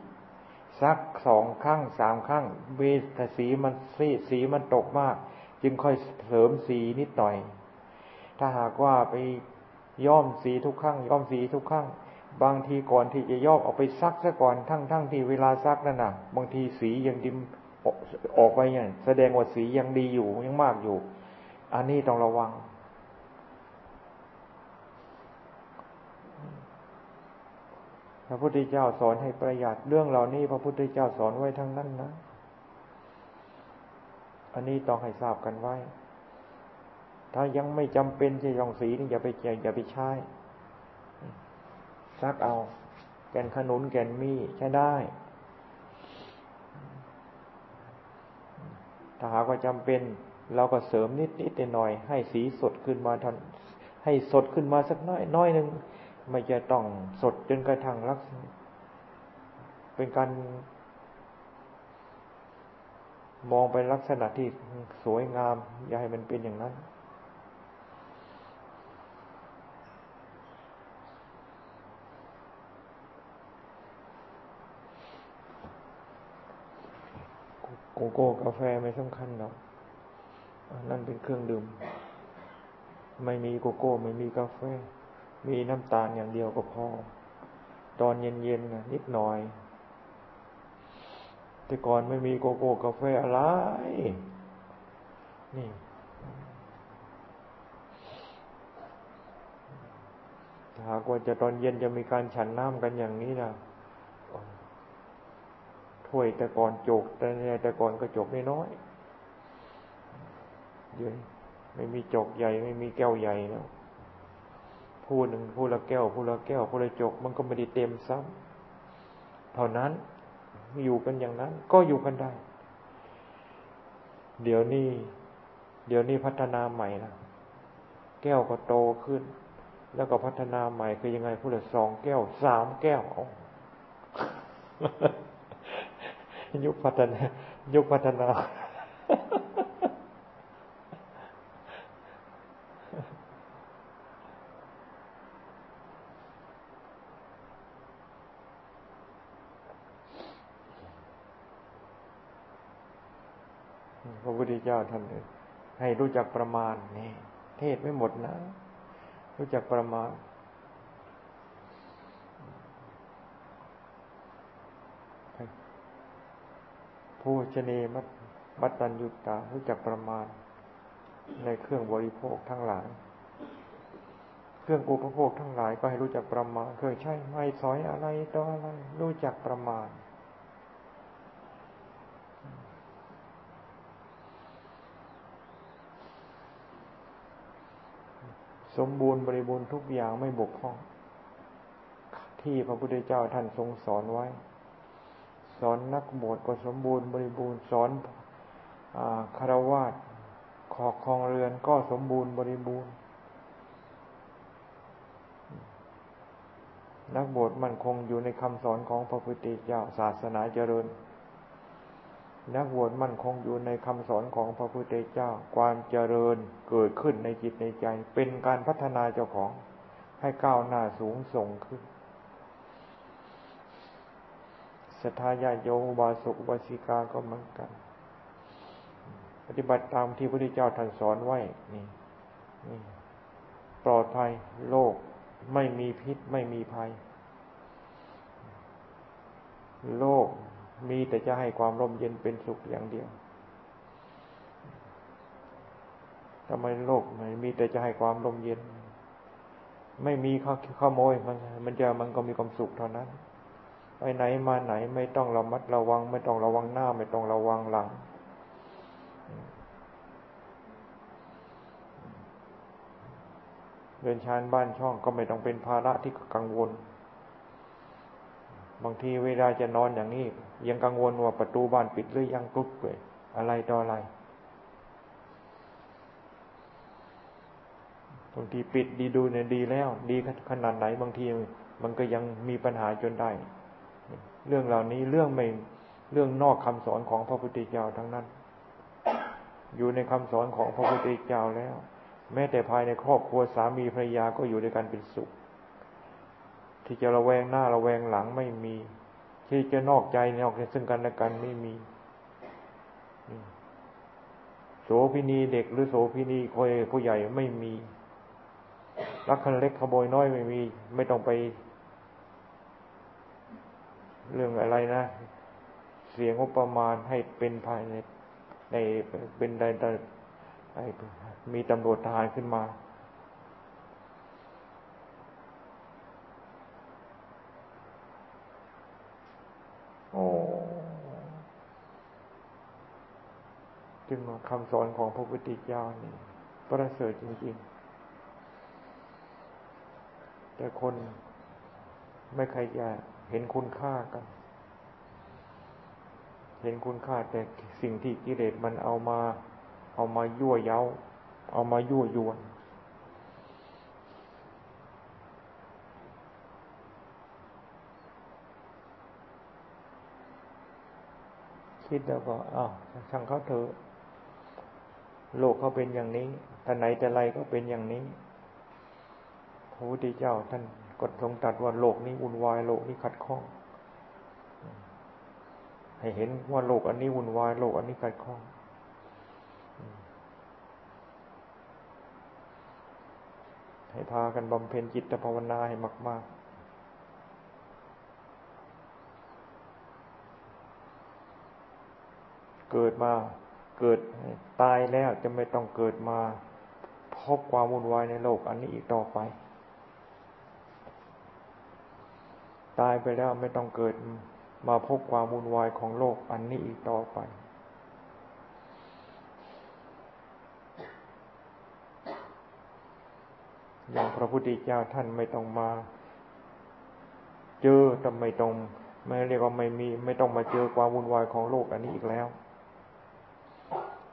สักสองครั้งสามครั้งเวสีมันซีสีมันตกมาก จึงค่อยเสริมสีนิดหน่อย ถ้าหากว่าไปย้อมสีทุกครั้งย้อมสีทุกครั้งบางทีก่อนที่จะย้อมออกไปซักซะก่อนทั้งทั้งที่เวลาซักนั่นน่ะบางทีสียังดิมออกไปเนี่ยแสดงว่าสียังดีอยู่ยังมากอยู่ อันนี้ต้องระวัง พระพุทธเจ้าสอนให้ประหยัดเรื่องเหล่านี้ พระพุทธเจ้าสอนไว้ทั้งนั้นนะ อันนี้ต้องให้ทราบกันไว้ ถ้ายังไม่จำเป็นจะยองสีนี่อย่าไปแจอย่าไปใช้ซักเอา แกนขนุนแกนมีใช้ได้ ถ้าหากว่าจำเป็น เราก็เสริมนิดนิดหน่อยให้สีสดขึ้นมาทันให้สดขึ้นมาสักน้อยน้อยหนึ่ง ไม่จะต้องสดจนกระทั่งลักษณะเป็นการมองเป็นลักษณะที่สวยงาม อย่าให้มันเป็นอย่างนั้น โกโก้กาแฟไม่สำคัญหรอกนั่นเป็นเครื่องดื่ม ไม่มีโกโก้ ไม่มีกาแฟ มีน้ำตาลอย่างเดียวก็พอ ตอนเย็นๆนิดหน่อย แต่ก่อนไม่มีโกโก้กาแฟอะไร นี่ถ้าหากว่าจะตอนเย็นจะมีการฉันน้ำกันอย่างนี้นะถ้วยแต่ก่อนจกแต่แต่ก่อนก็จกน้อยเดี๋ยวไม่มีจกใหญ่ไม่มีแก้วใหญ่แล้ว ผู้หนึ่งผู้ละแก้วผู้ละแก้วผู้ละจก มันก็ไม่ได้เต็มซ้ำเท่านั้นอยู่กันอย่างนั้น ก็อยู่กันได้ เดี๋ยวนี้เดี๋ยวนี้พัฒนาใหม่นะแก้วก็โตขึ้น แล้วก็พัฒนาใหม่คือยังไงผู้ละสองแก้วสามแก้วยุคพัฒนา ยุคพัฒนาพระพุทธ เจ้าท่านให้รู้จักประมาณนี่เทศไม่หมดนะ รู้จักประมาณผู้ชนีมัตมัตตัญยุตารู้จักประมาณ ในเครื่องบริโภคทั้งหลาย เครื่องอุปโภคทั้งหลายก็ให้รู้จักประมาณ เคยใช้ไม้สอยอะไรต่ออะไรรู้จักประมาณ สมบูรณ์บริบูรณ์ทุกอย่างไม่บกพร่อง ที่พระพุทธเจ้าท่านทรงสอนไว้ สอนนักบวชก็สมบูรณ์บริบูรณ์สอนคารวะขอคลองเรือนก็สมบูรณ์บริบูรณ์ นักบวชมันคงอยู่ในคำสอนของพระพุทธเจ้าศาสนาเจริญ นักบวชมั่นคงอยู่ในคำสอนของพระพุทธเจ้า ความเจริญเกิดขึ้นในจิตในใจ เป็นการพัฒนาเจ้าของให้ก้าวหน้าสูงส่งขึ้นศรัทธาญาโยบาสุบาสิกาก็เหมือนกัน ปฏิบัติตามที่พระพุทธเจ้าท่านสอนไว้นี่นี่ปลอดภัยโลกไม่มีพิษไม่มีภัย โลก มีแต่จะให้ความร่มเย็นเป็นสุขอย่างเดียวทำไมโลกไม่มีแต่จะให้ความร่มเย็น ไม่มีข้าขโมยมัน มันจะมันก็มีความสุขเท่านั้นไปไหนมาไหนไม่ต้องระมัดระวัง ไม่ต้องระวังหน้า ไม่ต้องระวังหลัง เดินชานบ้านช่องก็ไม่ต้องเป็นภาระที่กังวล บางทีเวลาจะนอนอย่างนี้ ยังกังวลว่าประตูบ้านปิดหรือยังกุ๊บเลยอะไรต่ออะไรบางทีปิดดีดูเนี่ยดีแล้ว ดีขนาดไหนบางทีมันก็ยังมีปัญหาจนได้ เรื่องเหล่านี้เรื่องไม่เรื่องนอกคำสอนของพระพุทธเจ้าทั้งนั้น อยู่ในคำสอนของพระพุทธเจ้าแล้ว แม้แต่ภายในครอบครัวสามีภรรยาก็อยู่ด้วยกันเป็นสุข ที่จะระแวงหน้าระแวงหลังไม่มี ที่จะนอกใจนอกซึ่งกันและกันไม่มีโสพินีเด็กหรือโสพินีคอยผู้ใหญ่ไม่มีรักคันเล็กขโมยน้อยไม่มี ไม่ต้องไป เรื่องอะไรนะ เสียงงบประมาณให้เป็นภายในในเป็นใดมีตำรวจทหารขึ้นมา จึงคำสอนของพระพุทธเจ้านี่ประเสริฐจริง ๆ แต่คนไม่ใครจะเห็นคุณค่ากัน เห็นคุณค่าแต่สิ่งที่กิเลสมันเอามา เอามายั่วเย้า เอามายั่วยวนคิดแล้วก็อ้าวช่างเขาเถอะ โลกเขาเป็นอย่างนี้แต่ไหนแต่ไรก็เป็นอย่างนี้พระพุทธเจ้าท่านกดทรงตัดว่าโลกนี้วุ่นวายโลกนี้ขัดข้อง ให้เห็นว่าโลกอันนี้วุ่นวายโลกอันนี้ขัดข้องให้พากันบำเพ็ญจิตภาวนาให้มาก ๆเกิดมา เกิดตายแล้วจะไม่ต้องเกิดมาพบความวุ่นวายในโลก อันนี้อีกต่อไป ตายไปแล้วไม่ต้องเกิดมาพบความวุ่นวายของโลก อันนี้อีกต่อไปอย่างพระพุทธเจ้าท่านไม่ต้องมา เจอแต่ไม่ต้องไม่เรียกว่าไม่มี ไม่ต้องมาเจอความวุ่นวายของโลกอันนี้อีกแล้ว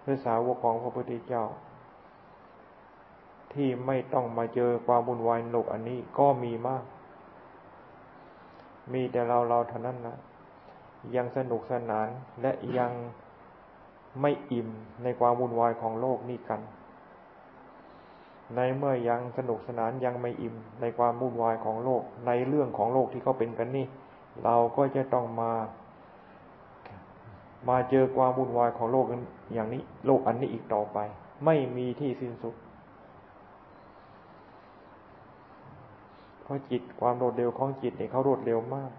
พระสาวกของพระพุทธเจ้า ที่ไม่ต้องมาเจอความวุ่นวายโลกอันนี้ก็มีมาก มีแต่เราเราเท่านั้นนะยังสนุกสนานและยังไม่อิ่มในความวุ่นวายของโลกนี้กัน ในเมื่อยังสนุกสนานยังไม่อิ่มในความวุ่นวายของโลก ในเรื่องของโลกที่เขาเป็นกันนี่ เราก็จะต้องมา มาเจอความวุ่นวายของโลกอย่างนี้ โลกอันนี้อีกต่อไป ไม่มีที่สิ้นสุด เพราะจิตความโรดเร็วของจิตเนี่ยเขาโรดเร็วมาก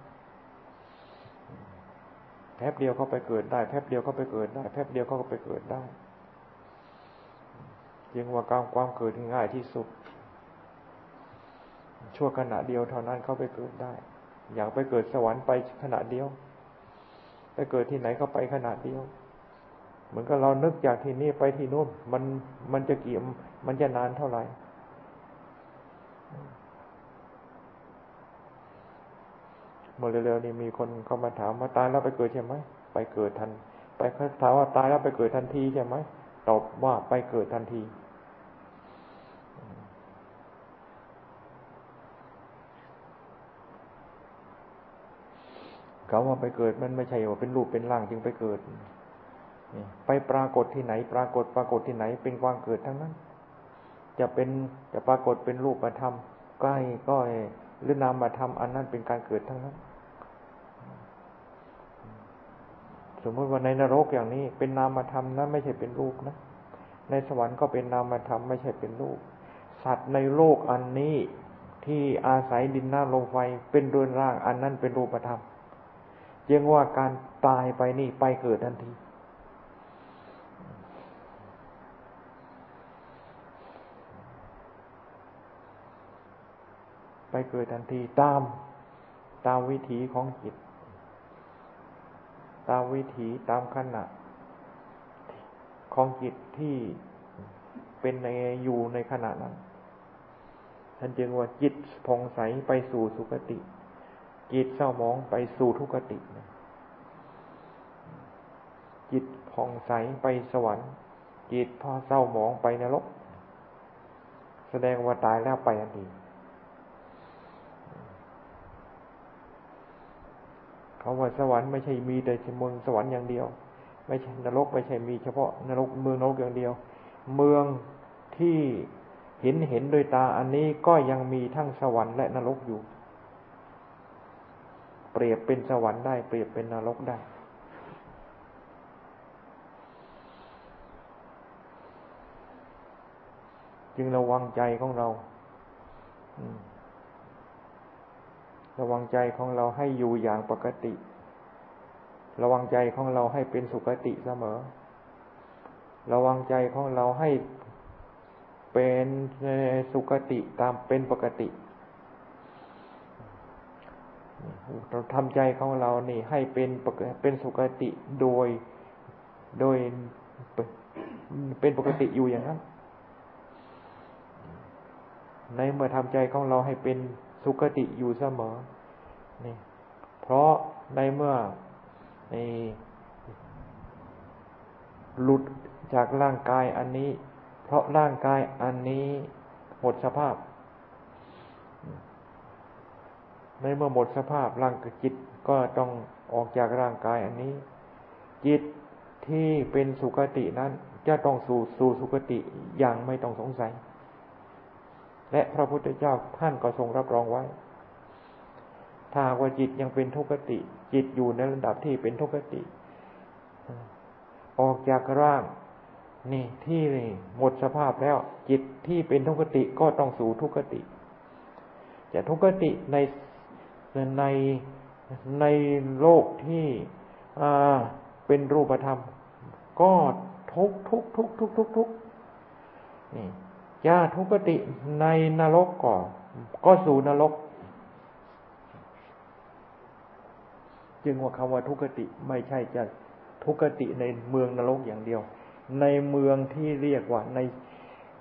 แป๊บเดียวเขาไปเกิดได้แป๊บเดียวเขาไปเกิดได้แป๊บเดียวเขาก็ไปเกิดได้ยังว่าการความเกิดง่ายที่สุด ชั่วขณะเดียวเท่านั้นเขาไปเกิดได้ อยากไปเกิดสวรรค์ไปขณะเดียว ไปเกิดที่ไหนก็ไปขนาดเดียว เหมือนกับเรานึกจากที่นี่ไปที่นู่นมันมันจะเกี่ยมมันจะนานเท่าไหร่เมื่อเร็วๆนี้มีคนเข้ามาถามว่าตายแล้วไปเกิดใช่ไหมไปเกิดทัน ไปเขาถามว่าตายแล้วไปเกิดทันทีใช่ไหมตอบว่าไปเกิดทันที เขาว่าไปเกิดมันไม่ใช่ว่าเป็นรูปเป็นร่างจึงไปเกิดไปปรากฏที่ไหน ปรากฏปรากฏที่ไหน เป็นความเกิดทั้งนั้น จะเป็นจะปรากฏเป็นรูปธรรมใกล้ก็หรือนามธรรมอันนั้นเป็นการเกิดทั้งนั้น สมมติว่าในนรกอย่างนี้ เป็นนามธรรมนะไม่ใช่เป็นรูปนะในสวรรค์ก็เป็นนามธรรมไม่ใช่เป็นรูป สัตว์ในโลกอันนี้ที่อาศัยดินน้ำลมไฟเป็นดวงร่างอันนั้นเป็นรูปธรรม ยังว่าการตายไปนี่ไปเกิดทันที ไปเกิดทันทีตามตามวิถีของจิต ตามวิถีตามขณะ ของจิตที่เป็นในอยู่ในขณะนั้นท่านจึงว่าจิตผ่องใสไปสู่สุคติ จิตเศร้ามองไปสู่ทุกติจิตผ่องใสไปสวรรค์ จิตพอเศร้ามองไปนรก แสดงว่าตายแล้วไปอันดีเขาว่าสวรรค์ไม่ใช่มีแต่เมืองสวรรค์อย่างเดียว ไม่ใช่นรกไม่ใช่มีเฉพาะนรกเมืองนรกอย่างเดียว เมืองที่เห็นเห็นโดยตาอันนี้ก็ยังมีทั้งสวรรค์และนรกอยู่ เปรียบเป็นสวรรค์ได้ เปรียบเป็นนรกได้ จึงระวังใจของเราระวังใจของเราให้อยู่อย่างปกติ ระวังใจของเราให้เป็นสุขติเสมอ ระวังใจของเราให้เป็นสุขติตามเป็นปกติ เราทำใจของเรานี่ ให้เป็นเป็นสุขติโดยโดยเป็นปกติอยู่อย่างนั้น ในเมื่อทำใจของเราให้เป็นสุขติอยู่เสมอ นี่ เพราะในเมื่อในหลุดจากร่างกายอันนี้ เพราะร่างกายอันนี้หมดสภาพ ในเมื่อหมดสภาพร่างจิตก็ต้องออกจากร่างกายอันนี้ จิตที่เป็นสุคตินั้น จะต้องสู่สู่สุคติอย่างไม่ต้องสงสัย และพระพุทธเจ้าท่านก็ทรงรับรองไว้ ถ้าว่าจิตยังเป็นทุกขติ จิตอยู่ในระดับที่เป็นทุกขติ ออกจากร่าง นี่ที่หมดสภาพแล้ว จิตที่เป็นทุกขติก็ต้องสู่ทุกขติ จะทุกขติใน ในในโลกที่เป็นรูปธรรม ก็ทุกทุกทุกทุกทุกทุกนี่ยาทุกติในนรกก่อ ก็สู่นรก จึงว่าคำว่าทุกติไม่ใช่จะทุกติในเมืองนรกอย่างเดียว ในเมืองที่เรียกว่าใน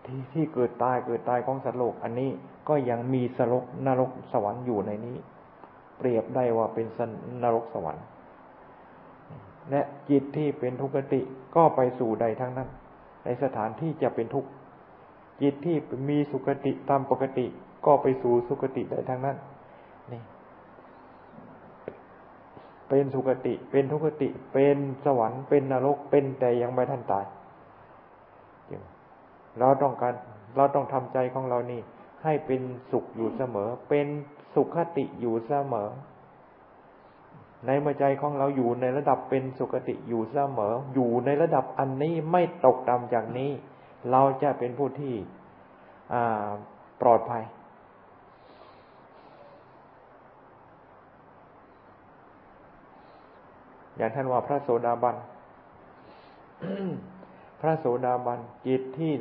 ที่ที่เกิดตายเกิดตายของสัตว์โลก อันนี้ก็ยังมีสรกนรกสวรรค์อยู่ในนี้ เปรียบได้ว่าเป็นนรกสวรรค์ และจิตที่เป็นทุกขติก็ไปสู่ใดทั้งนั้น ในสถานที่จะเป็นทุกข์จิตที่มีสุขติตามปกติก็ไปสู่สุขติใดทั้งนั้น นี่ เป็นสุขติเป็นทุกขติ เป็นสวรรค์เป็นนรกเป็นแต่ยังไม่ทันตายเราต้องการเราต้องทำใจของเรานี่ ให้เป็นสุขอยู่เสมอ เป็น สุขติอยู่เสมอ ในเมื่อใจของเราอยู่ในระดับเป็นสุขติอยู่เสมอ อยู่ในระดับอันนี้ไม่ตกต่ำจากนี้ เราจะเป็นผู้ที่ปลอดภัย อย่างท่านว่าพระโสดาบันพระโสดาบันจิตที่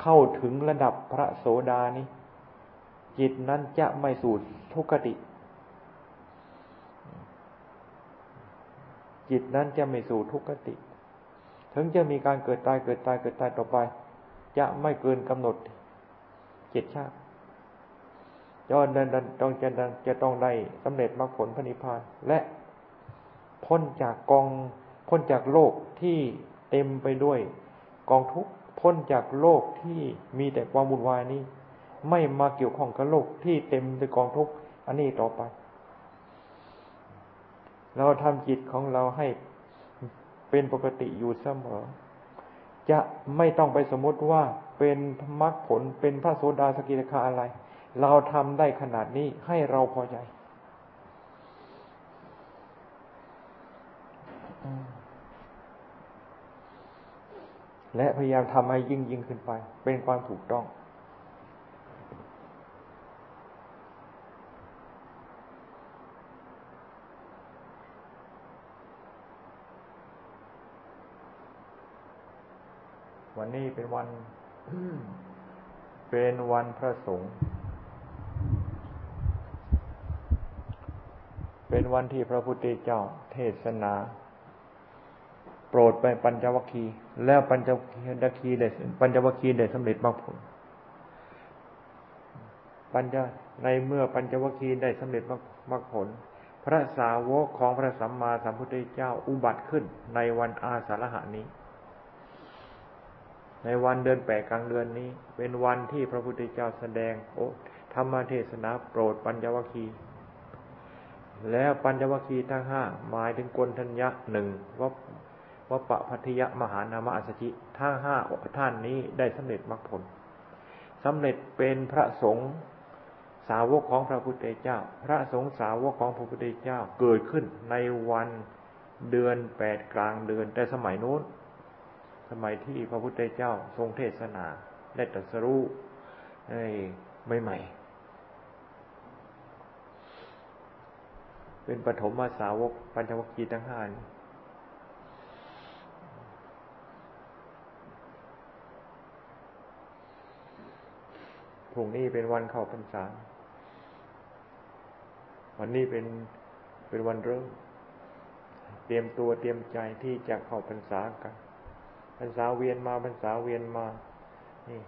เข้าถึงระดับพระโสดานี้ จิตนั้นจะไม่สู่ทุกขติ จิตนั้นจะไม่สู่ทุกขติ ถึงจะมีการเกิดตายเกิดตายเกิดตายต่อไป จะไม่เกินกำหนดเจ็ดชาติจนดันต้องจะจะต้องได้สำเร็จมรรคผลพระนิพพาน และพ้นจากกองพ้นจากโลกที่เต็มไปด้วยกองทุกข์พ้นจากโลกที่มีแต่ความวุ่นวายนี้ ไม่มาเกี่ยวข้องกับโลกที่เต็มด้วยกองทุกข์อันนี้ต่อไป เราทำจิตของเราให้เป็นปกติอยู่เสมอ จะไม่ต้องไปสมมติว่าเป็นมรรคผลเป็นพระโสดาสกิทาอะไร เราทำได้ขนาดนี้ให้เราพอใจและพยายามทำให้ยิ่งยิ่งขึ้นไป เป็นความถูกต้อง วันนี้เป็นวัน เป็นวันพระสงฆ์ เป็นวันที่พระพุทธเจ้าเทศนา โปรดไปปัญจวัคคีย์แล้วปัญจวัคคีย์ได้ปัญจวัคคีย์ได้สำเร็จมรรคผล ปัญจในเมื่อปัญจวัคคีย์ได้สำเร็จมรรคผลพระสาวกของพระสัมมาสัมพุทธเจ้าอุบัติขึ้นในวันอาสาฬหานี้ ในวันเดือนแปดกลางเดือนนี้ เป็นวันที่พระพุทธเจ้าแสดงโอธรรมเทศนาโปรดปัญจวัคคีย์แล้วปัญจวัคคีย์ทั้งห้าหมายถึงกลทัญญะหนึ่งวัปวปะพัทยมหานามอัสจิทั้งห้าท่านนี้ได้สำเร็จมรรคผลสำเร็จเป็นพระสงฆ์สาวกของพระพุทธเจ้า พระสงฆ์สาวกของพระพุทธเจ้าเกิดขึ้นในวันเดือนแปดกลางเดือนแต่สมัยนู้น สมัยที่พระพุทธเจ้าทรงเทศนาได้ตรัสรู้ไม่ใหม่เป็นปฐมมาสาวกปัญจวัคคีย์ทั้งห้าพรุ่งนี้เป็นวันเข้าพรรษา วันนี้เป็นเป็นวันเริ่ม เตรียมตัวเตรียมใจที่จะเข้าพรรษากัน รรษาเวียนมาพรรษาเวียนมา นี่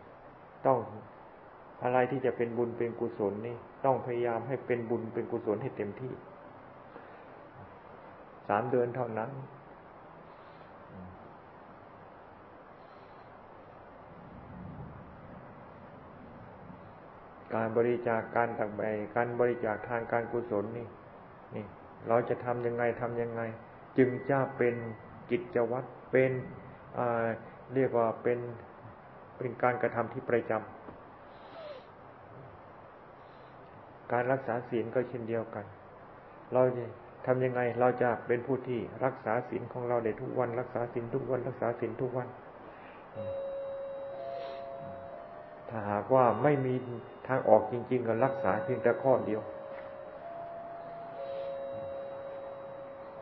ต้องอะไรที่จะเป็นบุญเป็นกุศลนี่ ต้องพยายามให้เป็นบุญเป็นกุศลให้เต็มที่ สามเดือนเท่านั้น การบริจาคการตักใบการบริจาคทานการกุศลนี่ นี่ เราจะทำยังไงทำยังไง จึงจะเป็นกิจวัตรเป็น เรียกว่าเป็นเป็นการกระทำที่ประจำการรักษาศีลก็เช่นเดียวกัน เราจะทำยังไงเราจะเป็นผู้ที่รักษาศีลของเราได้ทุกวัน รักษาศีลทุกวัน รักษาศีลทุกวัน ถ้าหากว่าไม่มีทางออกจริง ๆ ก็รักษาเพียงแต่ข้อเดียว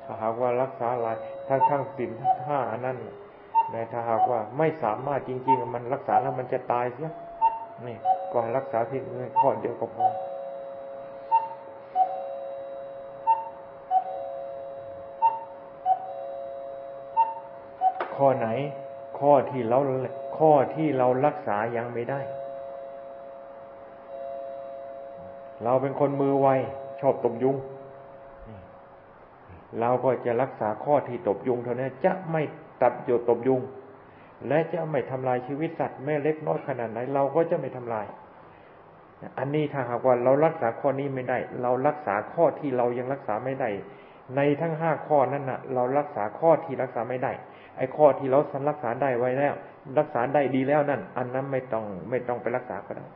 ถ้าหากว่ารักษาหลายทั้งทั้งศีลห้าอันนั้น ในถ้าหากว่าไม่สามารถจริง ๆ มันรักษาแล้วมันจะตายเสียนี่ก็รักษาเพียงข้อเดียวก็พอข้อไหน ข้อที่เราข้อที่เรารักษายังไม่ได้ เราเป็นคนมือไวชอบตบยุงเราก็จะรักษาข้อที่ตบยุงเท่านั้นจะไม่ ตัดโยตบยุง และจะไม่ทำลายชีวิตสัตว์แม่เล็กน้อยขนาดไหนเราก็จะไม่ทำลาย อันนี้ถ้าหากว่าเรารักษาข้อนี้ไม่ได้ เรารักษาข้อที่เรายังรักษาไม่ได้ ในทั้งห้าข้อนั้นนะ่ะ เรารักษาข้อที่รักษาไม่ได้ ไอ้ข้อที่เราสันรักษาได้ไว้แล้ว รักษาได้ดีแล้วนั่น อันนั้นไม่ต้องไม่ต้องไปรักษาก็ได้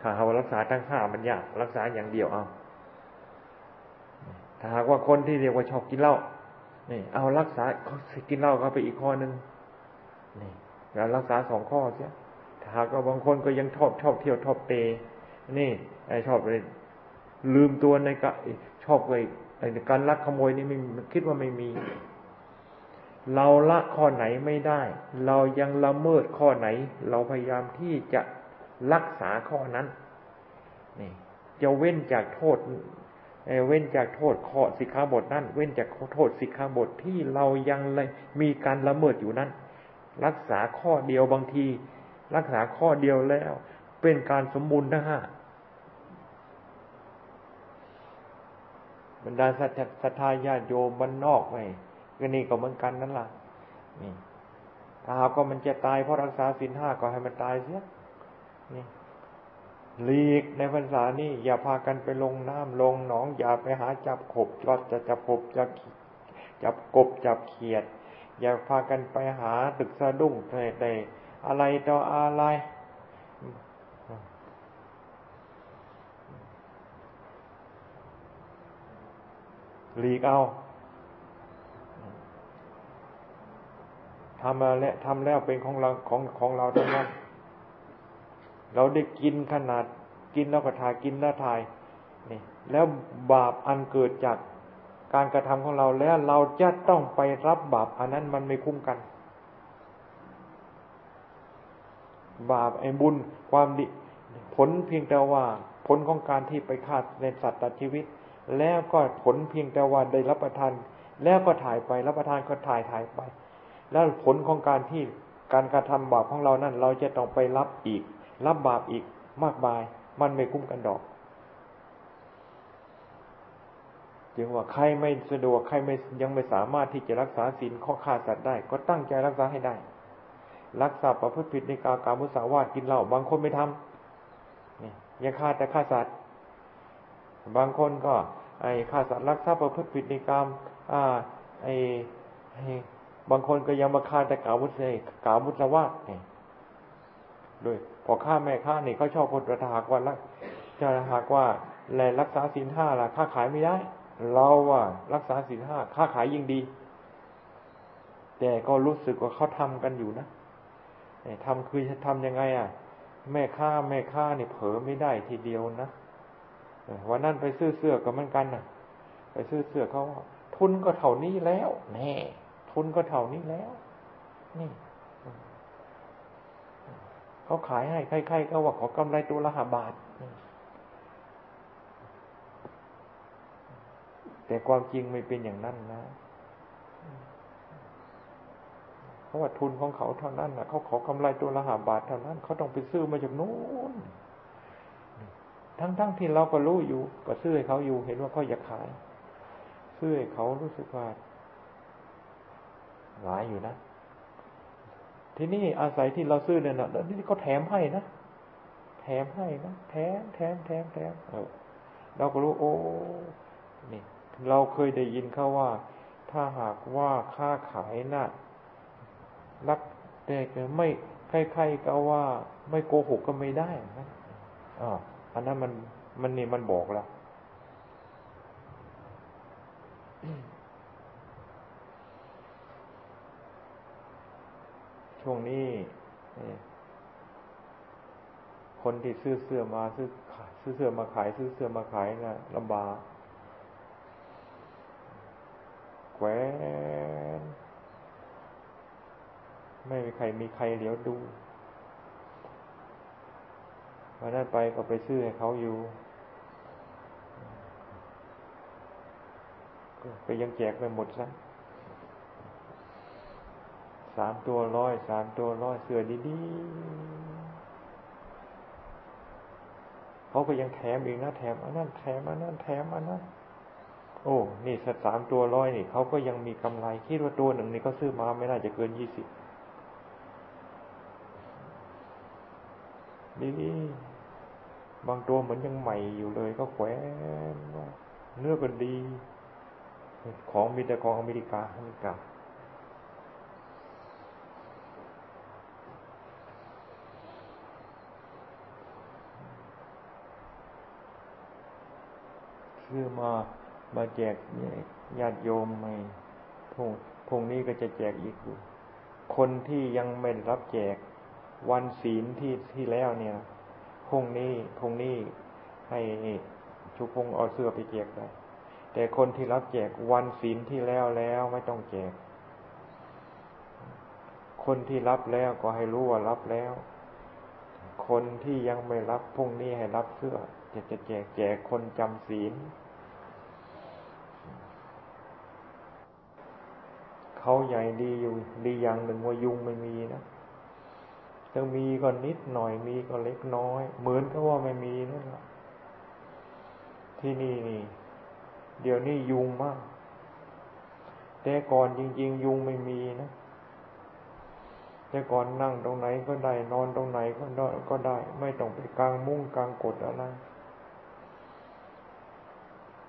ถ้าเรารักษาทั้งห้ามันยากรักษาอย่างเดียวเอาถ้าหากว่าคนที่เรียกว่าชอบกินเหล้า นี่เอารักษากินเหล้าเข้าไปอีกข้อหนึ่งนี่เรารักษาสองข้อเสียถ้าหากว่าบางคนก็ยังชอบชอบเที่ยวชอบเตะนี่ไอชอบเลยลืมตัวในกะชอบเลยไอการลักขโมยนี่ไม่คิดว่าไม่มี เราละข้อไหนไม่ได้ เรายังละเมิดข้อไหน เราพยายามที่จะรักษาข้อนั้นนี่จะเว้นจากโทษ เว้นจากโทษข้อสิกขาบทนั้น เว้นจากโทษสิกขาบทที่เรายังมีการละเมิดอยู่นั้น รักษาข้อเดียวบางที รักษาข้อเดียวแล้ว เป็นการสมบูรณ์ทั้งห้าบรรดาสัทธาญาติโยมบ้านนอกไงก็นี่ก็เหมือนกันนั่นล่ะนี่ถ้าหากว่ามันจะตายเพราะรักษาศีลห้าก็ให้มันตายเสียนี่ หลีกในพรรษานี่อย่าพากันไปลงน้ำลงหนอง อย่าไปหาจับขบก็จะจับขบจะจับกบจับเขียด อย่าพากันไปหาตึกสะดุ้งแต่อะไรต่ออะไรหลีกเอาทำมาแล้วทำแล้วเป็นของเราของของเราทั้งนั้น เราได้กินขนาดกินแล้วก็ทายกินแล้วทายนี่แล้วบาปอันเกิดจากการกระทำของเราแล้วเราจะต้องไปรับบาปอันนั้นมันไม่คุ้มกัน บาปไอ้บุญความดีผลเพียงแต่ว่า ผลของการที่ไปฆ่าในสัตว์ตัดชีวิต แล้วก็ผลเพียงแต่ว่าได้รับประทาน แล้วก็ถ่ายไปรับประทานก็ถ่ายถ่ายไป แล้วผลของการที่การกระทำบาปของเรานั้น เราจะต้องไปรับอีก รับบาปอีกมากมาย มันไม่คุ้มกันดอกจึงว่าใครไม่สะดวกใครไม่ยังไม่สามารถที่จะรักษาศีลข้อขาดสัตว์ได้ ก็ตั้งใจรักษาให้ได้ รักษาประพฤติผิดในกากามุสาวาทกินเหล้าบางคนไม่ทำนี่ยังฆ่าแต่ฆ่าสัตว์บางคนก็ ไอ้ฆ่าสัตว์รักษาประพฤติผิดในกรรมอ่าไอ้บางคนก็ยังมาฆ่าแต่กามุสกามุสาวาทนี่ด้วย พอฆ่าแม่ฆ่านี่เขาชอบคนระหากว่าละจะหากว่าแลรักษาศีลห้าล่ะค้าขายไม่ได้ เราว่ารักษาศีลห้าค้าขายยิ่งดี แต่ก็รู้สึกว่าเขาทำกันอยู่นะทำคือจะทำยังไง อะ แม่ค้าแม่ค้านี่เผลอไม่ได้ทีเดียวนะวันนั้นไปซื้อเสื้อกับมันกันนะไปซื้อเสื้อเขาทุนก็เท่านี้แล้วแน่ทุนก็เท่านี้แล้ว นี่ เขาขายให้ใครๆก็ว่าขอกำไรตัวละห้าบาท แต่ความจริงไม่เป็นอย่างนั้นนะคเขาว่าทุนของเขาเท่านั้นนะเขาขอกำไรตัวละหาบาทเท่านั้น เขาต้องไปซื้อมาจากนู้น ทั้งๆทที่เราก็รู้อยู่ ก็ซื้อให้เขาอยู่ เห็นว่าเขาอยากขาย ซื้อให้เขารู้สึกว่าหลายอยู่นะ ทีนี้อาศัยที่เราซื้อเนี่ยนะนี่เขาแถมให้นะแถมให้นะแถมแถมแถมแถมเออเราก็รู้โอ้นี่ เราเคยได้ยินเขาว่า ถ้าหากว่าค้าขายนะ่ะรักแต่ไม่ใครๆก็ว่า ไม่โกหกก็ไม่ได้นะอ่าอันนั้นมันมันนี่มันบอกแล้ว ช่วงนี้ คนที่ซื้อเสื้อมาซื้อซื้อเสื้อมาขาย ซื้อเสื้อมาขายนะลำบากแขวนไม่มีใครมีใครเดี๋ยวดูวันนั้นไปก็ไปซื้อให้เขาอยู่ไปยังแจกไปหมดซะ สามตัวร้อย สามตัวร้อยเสือดีๆเขาก็ยังแถมอีกนะแถมอันนั้นแถมอันนั้นแถมอันนั้นโอ้ นี่สักสามตัวร้อยนี่เขาก็ยังมีกำไรคิดว่าตัวหนึ่งนี่เขาซื้อมาไม่น่าจะเกินยี่สิบดีบางตัวเหมือนยังใหม่อยู่เลย ก็แขวนเนื้อก็ดี ของมีแต่ของอเมริกาอเมริกา ซื้อมามาแจกญาติโยมไม่พงพงนี้ก็จะแจกอีกอยู่คนที่ยังไม่รับแจกวันศีลที่ที่แล้วเนี่ยพรุ่งนี้พรุ่งนี้ให้ชุพงเอาเสื้อไปแจกได้แต่คนที่รับแจกวันศีลที่แล้วแล้วไม่ต้องแจก คนที่รับแล้วก็ให้รู้ว่ารับแล้ว คนที่ยังไม่รับพรุ่งนี้ให้รับเสื้อจะจะแจกแจกคนจำศีล เขาใหญ่ดีอยู่ ดีอย่างหนึ่งว่ายุงไม่มีนะจะมีก็นิดหน่อยมีก็เล็กน้อย เหมือนกับว่าไม่มีนั่นแหละที่นี่นี่ เดี๋ยวนี้ยุงมาก แต่ก่อนจริง ๆ ยุงไม่มีนะแต่ก่อนนั่งตรงไหนก็ได้ นอนตรงไหนก็ได้ก็ได้ ไม่ต้องไปกลางมุ้งกลางกดอะไร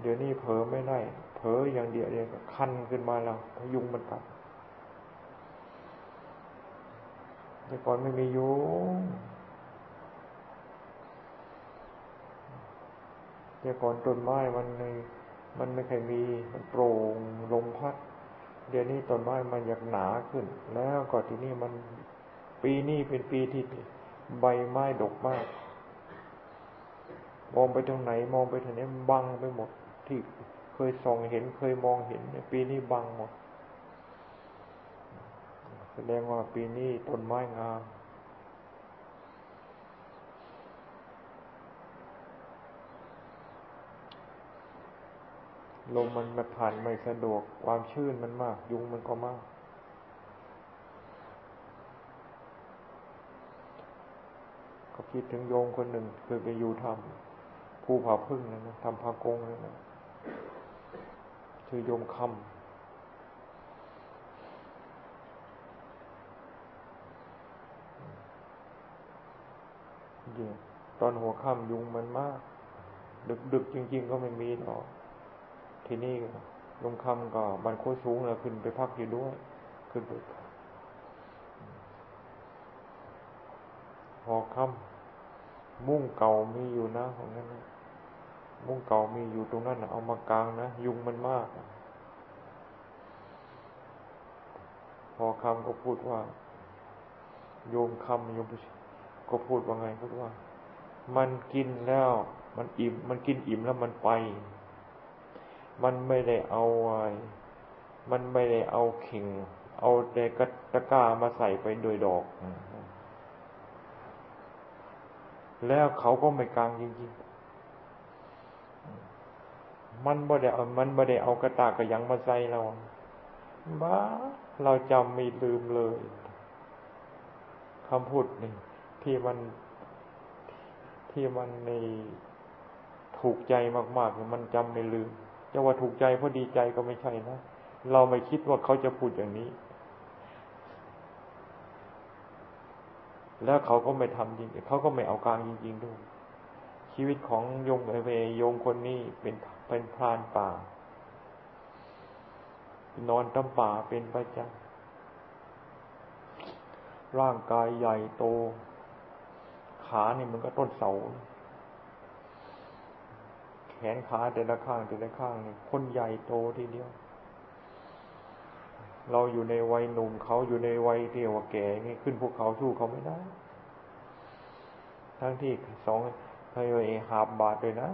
เดี๋ยวนี้เผลอไม่ได้ เผลออย่างเดียวเดียวคันขึ้นมาแล้วยุงมันกัดแต่ก่อนไม่มียุงแต่ก่อนต้นไม้มันมันไม่เคยมี มันโปร่งลมพัด เดี๋ยวนี้ต้นไม้มันอยากหนาขึ้น แล้วก็ที่นี่มันปีนี้เป็นปีที่ใบไม้ดกมาก มองไปทางไหน มองไปทางนี้บังไปหมดที่ เคยส่องเห็นเคยมองเห็นปีนี้บังหมด แสดงว่าปีนี้ต้นไม้งามลมมันมาผ่านไม่สะดวก ความชื้นมันมาก ยุงมันก็มาก ก็คิดถึงโยมคนหนึ่งเคยไปอยู่ทำภูผาพึ่งนะทำพากงนะ ชื่อโยมคำริงตอนหัวค่ำยุงมันมาก ดึกดึกจริง ๆ ก็ไม่มีหรอก ที่นี่ลงคำก็บันโคสูงเลยขึ้นไปพักอยู่ด้วย ขึ้นไปหอค่ำมุ่งเก่ามีอยู่นะของนั้น มุ่งเก่ามีอยู่ตรงนั้นเอามากลางนะ ยุงมันมาก พอคำก็พูดว่า โยมคำโยมก็พูดว่าไงพูดว่า มันกินแล้ว มันอิ่ม มันกินอิ่มแล้วมันไป มันไม่ได้เอาไอ้มันไม่ได้เอาเข่ง เอาแต่กะตะก้ามาใส่ไปโดยดอก แล้วเขาก็ไม่กลางจริงๆ มันไม่ได้เอามันไม่ได้เอากระตากระยังมาใส่เราบ้าเราจำไม่ลืมเลยคำพูดนี่ที่มันที่มันในถูกใจมากๆมันจำไม่ลืมจะว่าถูกใจเพราะดีใจก็ไม่ใช่นะเราไม่คิดว่าเขาจะพูดอย่างนี้ แล้วเขาก็ไม่ทำจริงเขาก็ไม่เอากลางจริง ๆด้วยชีวิตของโยมเอเวโยมคนนี้เป็น เป็นพรานป่า นอนตำป่าเป็นประจำร่างกายใหญ่โต ขาเนี่ยมันก็ต้นเสา แขนขาแต่ละข้างแต่ละข้างเนี่ยคนใหญ่โตทีเดียว เราอยู่ในวัยหนุ่มเขาอยู่ในวัยเที่ยวแก่นี่ขึ้นภูเขาสู้เขาไม่ได้ ทั้งที่สองเคยไปหาบบาทเลยนะ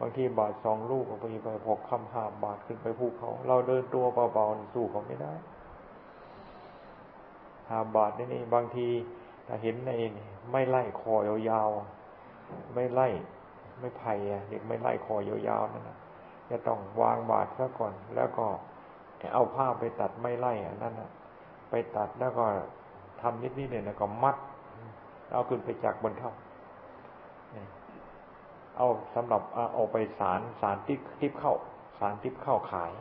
บางทีบาทสองลูกไปไปพกคำหาบบาทขึ้นไปภูเขา เราเดินตัวเบาๆสู้เขาไม่ได้หาบาทนี่นี่บางทีถ้าเห็นในไม่ไล่คอยาวๆไม่ไล่ไม่ไผ่เด็กไม่ไล่คอยาวๆนั่นนะจะต้องวางบาดซะก่อน แล้วก็เอาผ้าไปตัดไม่ไล่อันนั้นนะไปตัดแล้วก็ทำนิดๆเนี่ยแล้วก็มัด เอาขึ้นไปจากบนเท่า เอาสำหรับเอาไปสารสารทิพทิพเข้า สารทิพเข้าขาย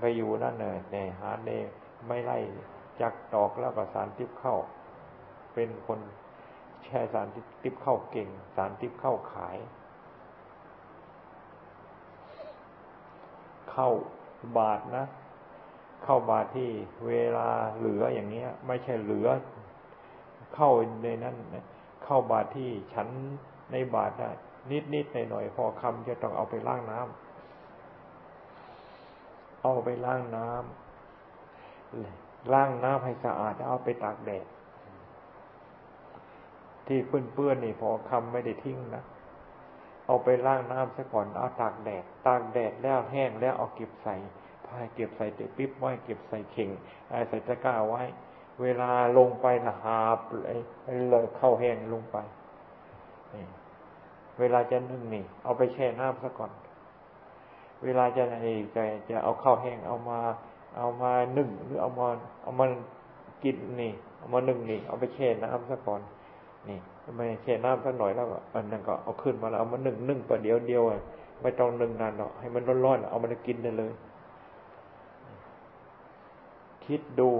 ไปอยู่นั่นเลยเนี่ยหาเนไม่ไล่จากดอกแล้วก็สารทิพเข้า เป็นคนแช่สารทิพเข้าเก่ง สารทิพเข้าขาย เข้าบาทนะ เข้าบาทที่เวลาเหลืออย่างเงี้ย ไม่ใช่เหลือ เข้าในนั้นเข้าบาทที่ฉัน ในบาทได้ นิดนิดหน่อยหน่อยพอคำจะต้องเอาไปล้างน้ำเอาไปล้างน้ำล้างน้ำให้สะอาดเอาไปตากแดดที่เปื้อนๆนี่พอคำไม่ได้ทิ้งนะเอาไปล้างน้ำซะก่อนเอาตากแดด ตากแดดแล้วแห้งแล้วเอาเก็บใส่พาเก็บใส่เตปิ๊บไว้เก็บใส่เข่งใส่ตะกร้าไว้ เวลาลงไปนะหาบเลยเลยเข้าแห้งลงไป เวลาจะนึ่งนี่ เอาไปแช่น้ำซะก่อน เวลาจะไอ้จะจะเอาข้าวแห้งเอามา เอามานึ่งหรือเอามาเอามากินนี่ เอามานึ่งนี่ เอาไปแช่น้ำซะก่อน นี่ไม่แช่น้ำสักหน่อยแล้วก็อันนั้นก็เอาขึ้นมาแล้วเอามานึ่งนึ่งประเดี๋ยวเดียวไม่ต้องนึ่งนานหรอกให้มันร้อนๆเอามันกินได้เลย คิดดู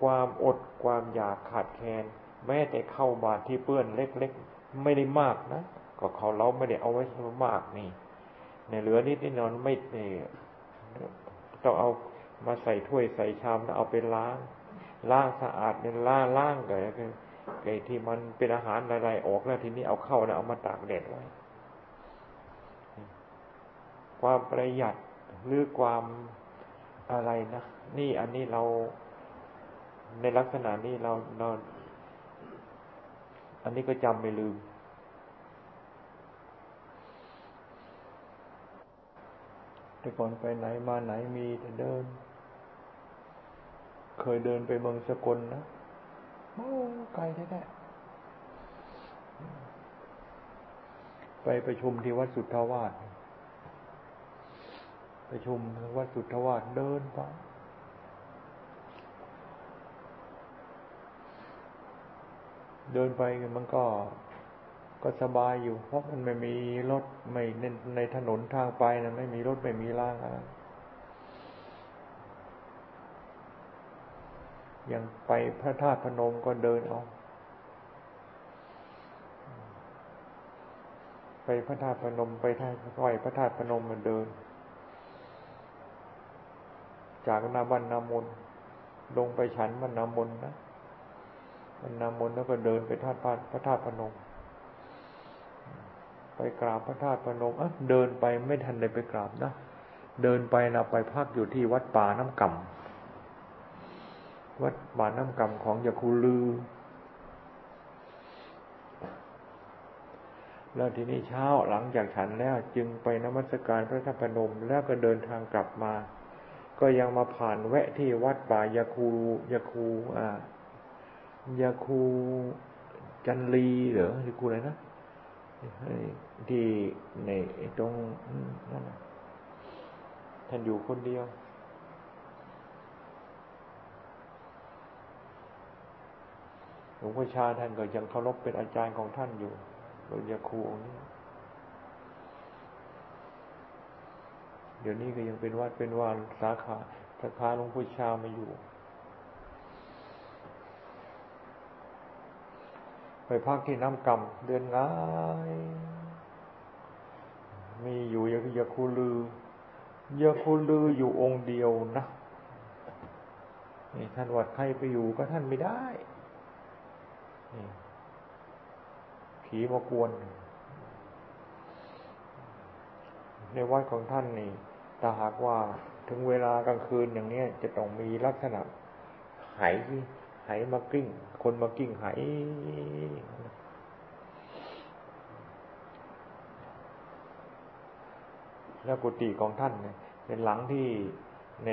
ความอดความอยากขาดแคลนแม้แต่เข้าบาตรที่เปื้อนเล็กๆ ไม่ได้มากนะก็เขาเราไม่ได้เอาไว้มากนี่ในเหลือนิดนิดนอนไม่เนี่ยต้องเอามาใส่ถ้วยใส่ชามแล้วเอาไปล้างล้างสะอาดเนี่ยล้างล้างไก่ไก่ที่มันเป็นอาหารอะไรออกแล้วทีนี้เอาเข้าแล้วเอามาตากแดดไว้ความประหยัดหรือความอะไรนะนี่อันนี้เราในลักษณะนี้เราเรา อันนี้ก็จำไม่ลืม แต่ก่อนไปไหนมาไหนมีแต่เดิน เคยเดินไปเมืองสกลนะโอ้ไกลแท้ๆไปประชุมที่วัดสุทธาวาสประชุมวัดสุทธาวาสเดินไป เดินไปมันก็ก็สบายอยู่ เพราะมันไม่มีรถไม่ในในถนนทางไปนะไม่มีรถไม่มีล่างอะไรอย่างไปพระธาตุพนมก็เดินเอาไปพระธาตุพนมไปท่าไหวพระธาตุพนมมาเดิน จากนาบันนามนลงไปฉันมันนามนนะ มันนามนแล้วก็เดินไปธาตุพระธาตุพนม ไปกราบพระธาตุพนมอะเดินไปไม่ทันเลยไปกราบนะเดินไปนะไปพักอยู่ที่วัดป่าน้ำก่ำวัดบาน้ำกำของยาคูลือ แล้วทีนี้เช้าหลังจากฉันแล้วจึงไปนมัสการพระธาตุพนม แล้วก็เดินทางกลับมา ก็ยังมาผ่านแวะที่วัดป่ายาคูยาคูอ่า ยาคูจันลีเหรอยาคูอะไรนะที่ในตรงนั่นท่านอยู่คนเดียว หลวงพ่อชาท่านก็ยังเคารพเป็นอาจารย์ของท่านอยู่โดยยาคูองนี้เดี๋ยวนี้ก็ยังเป็นวัดเป็นวานสาขาสาขาหลวงพ่อชามาอยู่ ไปพักที่น้ำกำเดือนง่าย มีอยู่ยายาคูลือยาคูลืออยู่องค์เดียวนะนี่ท่านวัดใครไปอยู่ก็ท่านไม่ได้ผีมากวน ในวัดของท่านนี่ถ้าหากว่าถึงเวลากลางคืนอย่างนี้จะต้องมีลักษณะไห ไหมากิ้ง คนมากิ้งไหแล้วกุฏิของท่านเนี่ยเป็นหลังที่ใน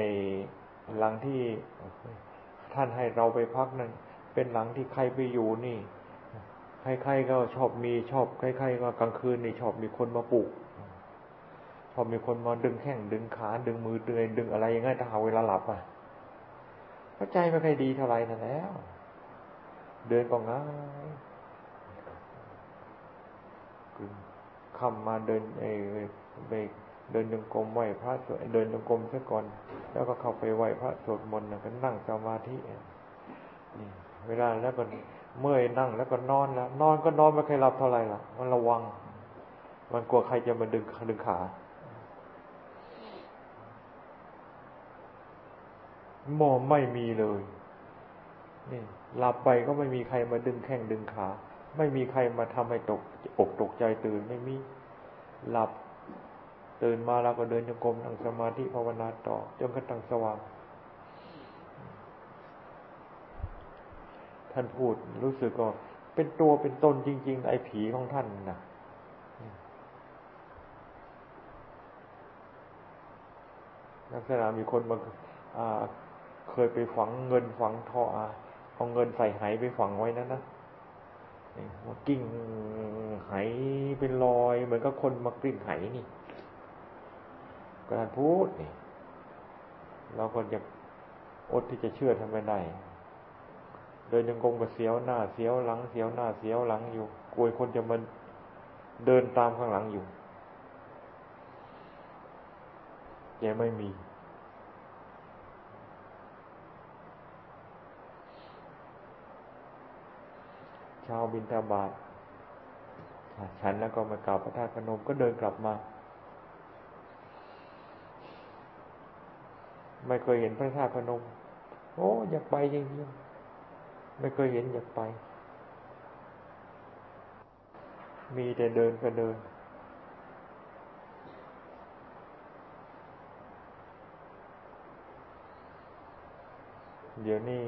หลังที่ท่านให้เราไปพักนั้นเป็นหลังที่ใครไปอยู่นี่ใครๆก็ชอบมีชอบใครๆก็กลางคืนนี่ชอบมีคนมาปลุกชอบมีคนมาดึงแข้งดึงขาดึงมือดึงดึงอะไรอย่างเงี้ยถ้าหาเวลาหลับอะ ก็ใจไม่ค่อยดีเท่าไหร่นั่นแล้ว เดินก็ง่ายคำมาเดินไอ้ไปเดินจงกรมไหวพระสวดเดินจงกรมซะก่อน แล้วก็เข้าไปไหวพระสวดมนต์ก็นั่งสมาธินี่เวลาแล้วก็เมื่อยนั่งแล้วก็นอนแล้วนอนก็นอนไม่เคยหลับเท่าไหร่ล่ะ มันระวัง มันกลัวใครจะมาดึงดึงขา มอไม่มีเลย นี่หลับไปก็ไม่มีใครมาดึงแข้งดึงขา ไม่มีใครมาทำให้ตกอกตกใจตื่นไม่มี หลับตื่นมาแล้วก็เดินจงกรมนั่งสมาธิภาวนาต่อจนกระทั่งสว่าง ท่านพูดรู้สึกก็เป็นตัวเป็นตนจริง ๆ ไอ้ผีของท่านนะลักษณะมีคนมา เคยไปฝังเงินฝังทอเอาเงินใส่ไหไปฝังไว้นั่นนะมากิ้งไหเป็นรอยเหมือนกับคนมากลิ้งไหนี่กานพูดนี่ เราก็จะอดที่จะเชื่อทำไม่ได้เดินยังกงกับเสียวหน้าเสียวหลังเสียวหน้าเสียวหลังอยู่กลัวคนจะมาเดินตามข้างหลังอยู่แกไม่มี ชาวบินทาบาทฉันแล้วก็มากราบพระธาตุพนมก็เดินกลับมา ไม่เคยเห็นพระธาตุพนม โอ้อยากไปจริงๆไม่เคยเห็นอยากไป มีแต่เดินก็เดินเดี๋ยวนี้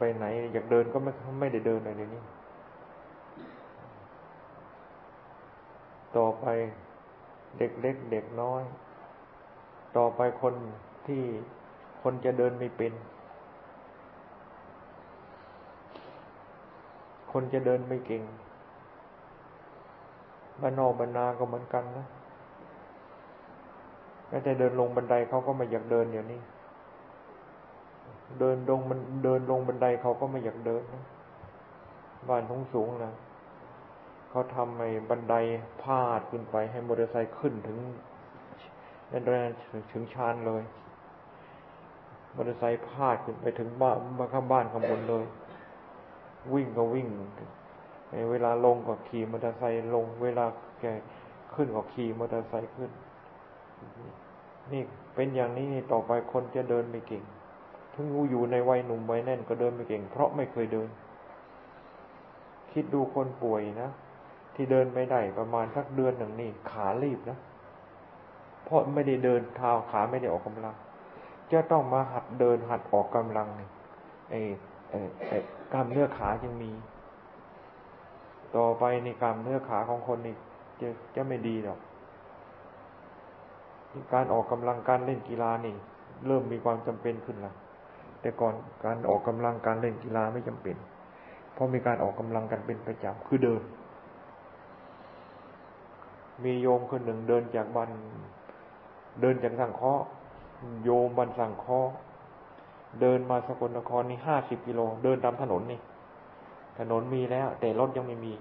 ไปไหน อยากเดินก็ไม่ไม่ได้เดินเลยเดี๋ยวนี้ ต่อไปเด็กเล็กเด็กน้อย ต่อไปคนที่คนจะเดินไม่เป็น คนจะเดินไม่เก่งบ้านนอกบรรนาก็เหมือนกันนะแม้แต่เดินลงบันไดเขาก็ไม่อยากเดินเดี๋ยวนี้ เดินลงมันเดินลงบันไดเขาก็ไม่อยากเดินนะบ้านทงสูงนะเขาทำไอ้บันไดพาดขึ้นไปให้มอเตอร์ไซค์ขึ้นถึงนั่นถึงชานเลยมอเตอร์ไซค์พาดขึ้นไปถึงบ้านมาข้างบ้านข้างบนเลย วิ่งก็วิ่งเวลาลงก็ขี่มอเตอร์ไซค์ลง เวลาแกขึ้นก็ขี่มอเตอร์ไซค์ขึ้น นี่เป็นอย่างนี้ต่อไปคนจะเดินไม่เก่ง ถึงอยู่ในวัยหนุ่มวัยแน่นก็เดินไม่เก่ง เพราะไม่เคยเดิน คิดดูคนป่วยนะที่เดินไม่ได้ประมาณสักเดือนหนึ่งนี่ขารีบนะ เพราะไม่ได้เดินเท้าขาไม่ได้ออกกำลัง จะต้องมาหัดเดินหัดออกกำลังไอ้กล้ามเนื้อขายังมี ต่อไปในกล้ามเนื้อขาของคนนี่จะจะไม่ดีหรอกการออกกำลังการเล่นกีฬานี่ เริ่มมีความจำเป็นขึ้นแล้ว แต่ก่อนการออกกำลังการเล่นกีฬาไม่จำเป็น เพราะมีการออกกำลังกันเป็นประจำคือเดิน มีโยมคนหนึ่งเดินจากบ้านเดินจากสังเคราะห์โยมบันสังเคราะห์เดินมาสกลนครนี่ห้าสิบกิโล เดินตามถนนนี่ ถนนมีแล้ว แต่รถยังไม่มี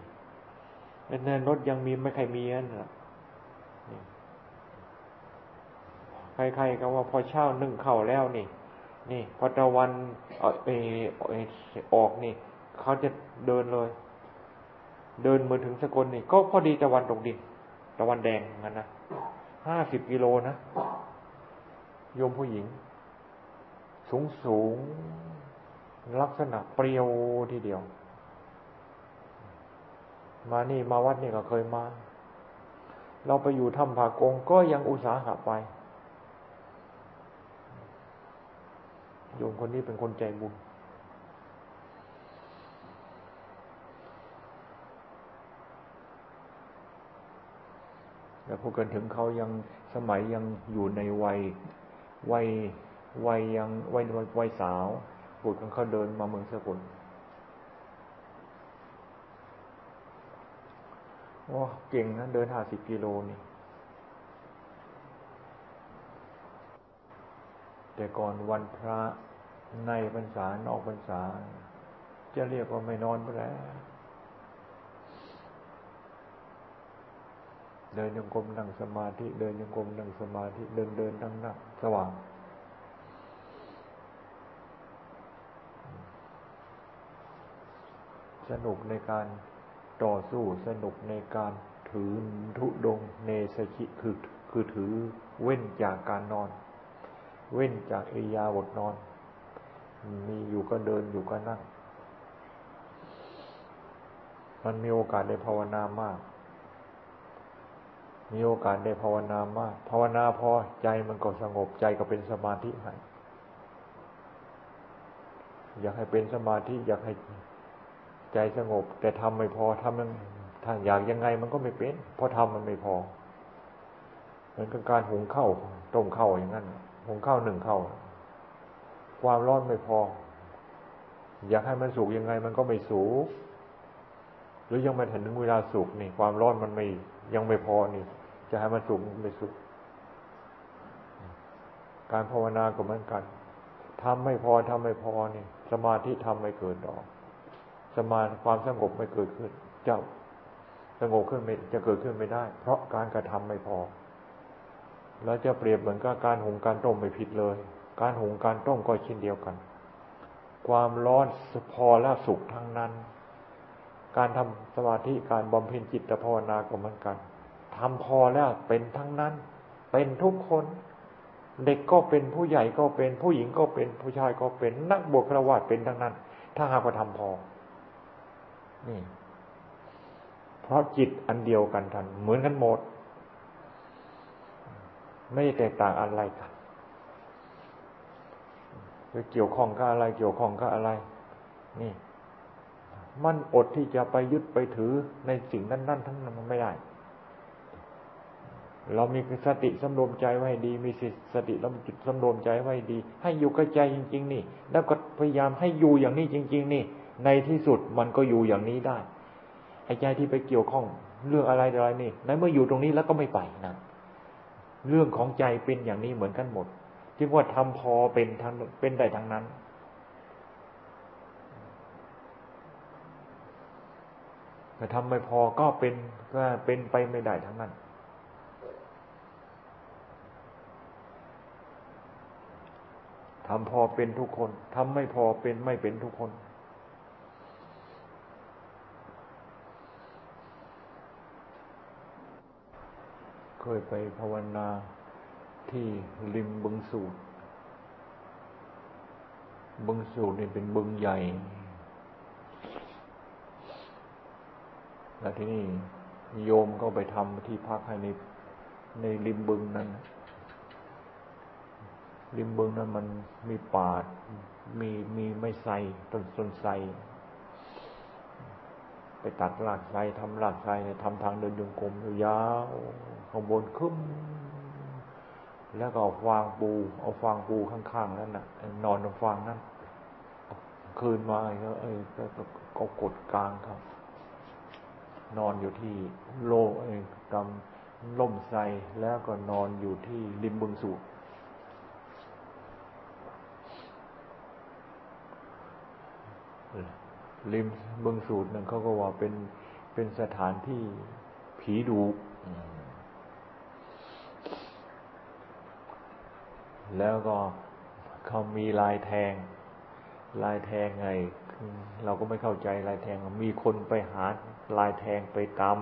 เนินรถยังมีไม่ใครมีนั่นใครๆก็ว่าพอเช่านึ่งเข่าแล้วนี่ นี่พอตะวันออออกนี่เขาจะเดินเลย เดินมาถึงสกลนี่ ก็พอดีตะวันตกดินตะวันแดงงั้นนะห้าสิบกิโลนะโยมผู้หญิง สูงสูง ลักษณะเปรียวทีเดียว มานี่มาวัดนี่ก็เคยมา เราไปอยู่ถ้ำผากงก็ยังอุตสาหะไป โยมคนนี้เป็นคนใจบุญ แต่พูดกันถึงเขายังสมัยยังอยู่ในวัย วัยวัยยังวัยวัยสาวบุตรของเขาเดินมาเมืองสกุลโอ้เก่งนะเดินห้าสิบกิโลนี่แต่ก่อนวันพระ ในพรรษานอกพรรษา จะเรียกว่าไม่นอนไปแล้วเดินยังกรมนั่งสมาธิ เดินยังกรมนั่งสมาธิเดินเดินนั่งนั่งสว่างสนุกในการต่อสู้สนุกในการถือทุดงเนสชิคือคือถือเว้นจากการนอน เว้นจากอิยาบทนอน มีอยู่ก็เดินอยู่ก็นั่ง มันมีโอกาสได้ภาวนามาก มีโอกาสได้ภาวนามาก ภาวนาพอใจมันก็สงบใจก็เป็นสมาธิให้อยากให้เป็นสมาธิอยากให้ใจสงบ แต่ทำไม่พอทำมันถ้าอยากยังไงมันก็ไม่เป็น เพราะทำมันไม่พอ เหมือนกับการหุงข้าวต้มข้าวอย่างนั้นหุงข้าวหนึ่งข้าว ความร้อนไม่พอ อยากให้มันสุกยังไงมันก็ไม่สุกหรือยังไม่ถึงเวลาสุกนี่ ความร้อนมันไม่ยังไม่พอนี่ จะให้มันสุขไม่สุขการภาวนาก็เหมือนกันทำไม่พอทำไม่พอนี่ สมาธิทำไม่เกิดดอก สมาความสงบไม่เกิดขึ้นจ้าสงบขึ้นไม่จะเกิดขึ้นไม่ได้ เพราะการกระทำไม่พอ แล้วจะเปรียบเหมือนกับการหุงการต้มไม่ผิดเลย การหุงการต้มก็เช่นเดียวกัน ความร้อนพอและสุขทั้งนั้น การทำสมาธิการบำเพ็ญจิตภาวนาก็เหมือนกันทำพอแล้วเป็นทั้งนั้น เป็นทุกคน เด็กก็เป็นผู้ใหญ่ก็เป็นผู้หญิงก็เป็นผู้ชายก็เป็นนักบวชพระวาดเป็นทั้งนั้น ถ้าหากว่าทำพอ นี่ เพราะจิตอันเดียวกันทัน เหมือนกันหมด ไม่แตกต่างอะไรกัน จะเกี่ยวข้องกับอะไร เกี่ยวข้องกับอะไร นี่ มันอดที่จะไปยึดไปถือในสิ่งนั้น ๆ ทั้งนั้นมันไม่ได้ เรามีสติสำรวมใจไว้ดี มีสติแล้วจิตสำรวมใจไว้ดี ให้อยู่กับใจจริง ๆ นี่ แล้วก็พยายามให้อยู่อย่างนี้จริง ๆ นี่ ในที่สุดมันก็อยู่อย่างนี้ได้ไอ้ใจที่ไปเกี่ยวข้องเรื่องอะไรอะไรนี่ในเมื่ออยู่ตรงนี้แล้วก็ไม่ไปนะเรื่องของใจเป็นอย่างนี้เหมือนกันหมด ที่ว่าทำพอเป็นทั้งเป็นได้ทั้งนั้น แต่ทำไม่พอก็เป็นก็เป็นไปไม่ได้ทั้งนั้น ทำพอเป็นทุกคน ทำไม่พอเป็นไม่เป็นทุกคนเคยไปภาวนา ที่ริมบึงสูตร บึงสูตรนี่เป็นบึงใหญ่ แล้วที่นี่โยมก็ไปทำที่พักให้ในในริมบึงนั้น ริมบึงนั้นมันมีป่ามีมีไม่ไทรต้นต้นไทรไปตัดรากไทรทำรากไทรเนี่ยทำทางเดินยงกลมยาวข้างบนขึ้น แล้วก็เอาฟางปู เอาฟางปูข้างๆนั่นน่ะนอนบนฟางนั้นคืนมาก็เอ้ก็กดกลางครับ นอนอยู่ที่โลไอ้กำล่มไทรแล้วก็นอนอยู่ที่ริมบึงสูบริมบึงสูตรนั่นเขาก็ว่าเป็นเป็นสถานที่ผีดุ แล้วก็เขามีลายแทง ลายแทงไง เราก็ไม่เข้าใจลายแทง มีคนไปหาลายแทงไปตาม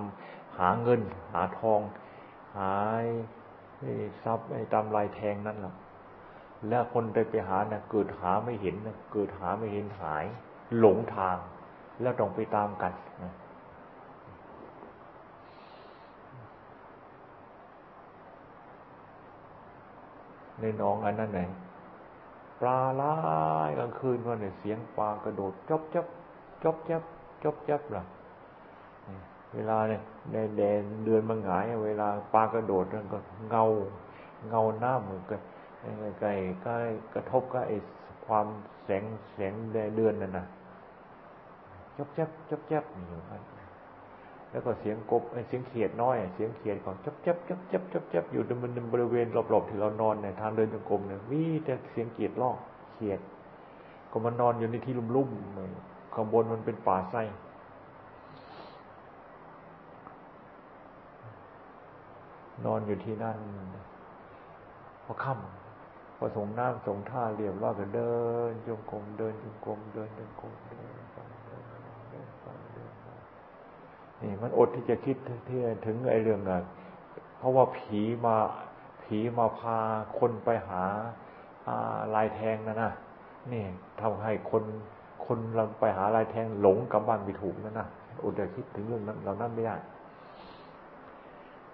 หาเงิน หาทอง หาทรัพย์ไอ้ตามลายแทงนั่นแหละแล้วคนไปไปหานะ่ะเกิดหาไม่เห็นนะเกิดหาไม่เห็นหาย หลงทาง แล้วต้องไปตามกันนะ ในน้องอันนั้นไหนปลาล่ายกลางคืนก็เนี่ยเสียงปลากระโดดจบจับจบจับจบจับล่ะเวลาเนี่ยในแดนเดือนมังหาย เวลาปลากระโดดมันก็เงาเงาหน้าเหมือนกันใกลใกล้กระทบกับไอ้ความแสงแสงแดเดือนนั่นน่ะจบจับจบจับอยู่ครับ แล้วก็เสียงกบเสียงเขียดน้อย เสียงเขียดก่อนจับจับจับจับจับจับอยู่ในบริเวณรอบๆที่เรานอนเนี่ยทางเดินจงกรมเนี่ยมีแต่เสียงเขียดร้องเขียด ก็มันนอนอยู่ในที่ลุ่มๆข้างบนมันเป็นป่าไส้นอนอยู่ที่นั่นพอค่ำพอส่งน้ำส่งท่าเรียบร้อยก็เดินจงกรมเดินจงกรมเดินจงกรมเดินไปเดินเดินไปเดินมา นี่มันอดที่จะคิดที่ถึงไอ้เรื่องอะเพราะว่าผีมาผีมาพาคนไปหาลายแทงนะนะนี่ทำให้คนคนเราไปหาลายแทงหลงกับบ้านไม่ถูกนะนะอดจะคิดถึงเรื่องนั้นเรานั้นไม่ได้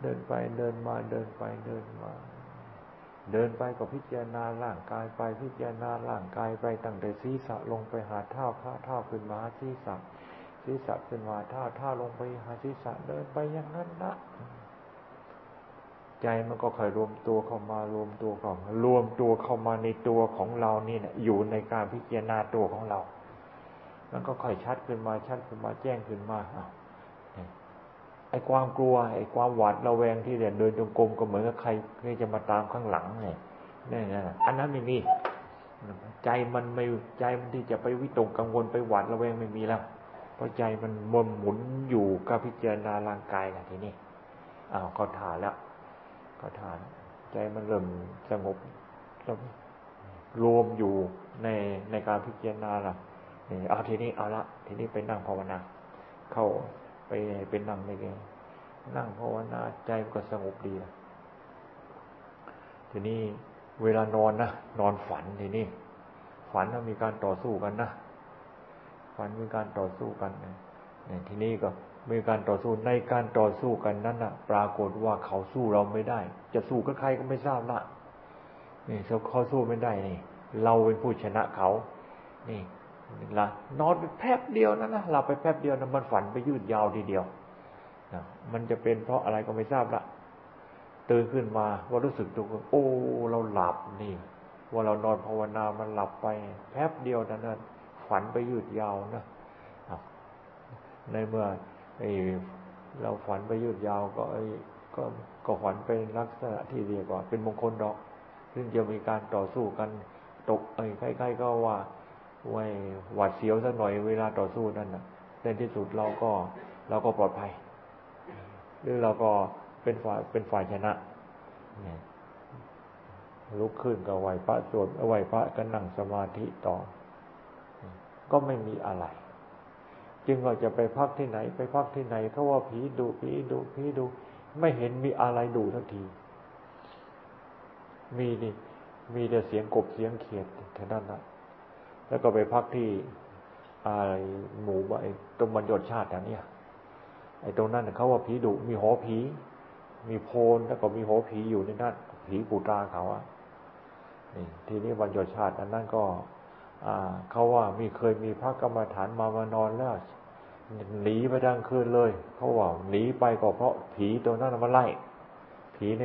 เดินไปเดินมาเดินไปเดินมา เดินไปก็พิจารณาร่างกายไปพิจารณาร่างกายไปตั้งแต่ศีรษะลงไปหาเท้าข้าเท้าขึ้นมาศีรษะ ศีรษะขึ้นมาท้าท้าลงไปหาศีรษะเดินไปอย่างนั้นนะใจมันก็ค่อยรวมตัวเข้ามารวมตัวเข้ามารวมตัวเข้ามาในตัวของเรานี่เนี่ยอยู่ในการพิจารณาตัวของเรา มันก็ค่อยชัดขึ้นมาชัดขึ้นมาแจ้งขึ้นมาไอ้ความกลัวไอ้ความหวาดระแวงที่เดินเดินจงกรมก็เหมือนกับใครที่จะมาตามข้างหลังไงนี่นะอันนั้นไม่มีใจมันไม่ใจมันที่จะไปวิตกกังวลไปหวาดระแวงไม่มีแล้ว เพราะใจมันมนหมุนอยู่กับพิจารณาร่างกายนะทีนี้อ้าวเขาถ่าแล้วเขาถ่าใจมันเริ่มสงบรวมอยู่ในในการพิจารณาละนี่เอาทีนี้เอาละทีนี้ไปนั่งภาวนาเข้าไปเป็นนั่งในแกนั่งภาวนาใจก็สงบดีทีนี้เวลานอนนะนอนฝันทีนี้ฝันว่ามีการต่อสู้กันนะ ฝันมีการต่อสู้กันเนี่ยทีนี้ก็มีการต่อสู้ในการต่อสู้กันนั้นนะปรากฏว่าเขาสู้เราไม่ได้ จะสู้กับใครก็ไม่ทราบละนี่เขาสู้ไม่ได้นี่ เราเป็นผู้ชนะเขานี่ละนอนไปแป๊บเดียวนั่นนะหลับไปแป๊บเดียวนะมันฝันไปยืดยาวทีเดียวนะมันจะเป็นเพราะอะไรก็ไม่ทราบละตื่นขึ้นมาว่ารู้สึกตัวโอ้ เราหลับนี่ ว่าเรานอนภาวนามันหลับไป แป๊บเดียวนั้น นะฝันไปยืดยาวนะในเมื่อเราฝันไปยืดยาวก็ก็ก็ฝันเป็นลักษณะที่เรียกว่า เป็นมงคลดอก ซึ่งจะมีการต่อสู้กันตกไอ้ใกล้ๆก็ว่าไว้หวาดเสียวสักหน่อยเวลาต่อสู้นั่นนะในที่สุดเราก็เราก็ปลอดภัย หรือเราก็เป็นฝ่ายเป็นฝ่ายชนะลุกขึ้นก็ไหวพระสวดไหวพระก็นั่งสมาธิต่อ ก็ไม่มีอะไร จึงว่าจะไปพักที่ไหน ไปพักที่ไหนเขาว่าผีดุผีดุผีดุไม่เห็นมีอะไรดุทักที มีนี่ มีแต่เสียงกบเสียงเขียดเท่นั้นนะแล้วก็ไปพักที่อะไอหมู่ไอตรงบรรยชาติอย่นี้ไอ้ตรงนั้นเขาว่าผีดุมีหอผี มีโพนแล้วก็มีหอผีอยู่ในนั้นผีปูตาเขาอะนี่ทีนี้บรรยชาติอันนั้นก็ เขาว่ามีเคยมีพระกรรมฐานมามานอนแล้วหนีไปดังคืนเลย เขาว่าหนีไปก็เพราะผีตัวนั้นมาไล่ ผีใน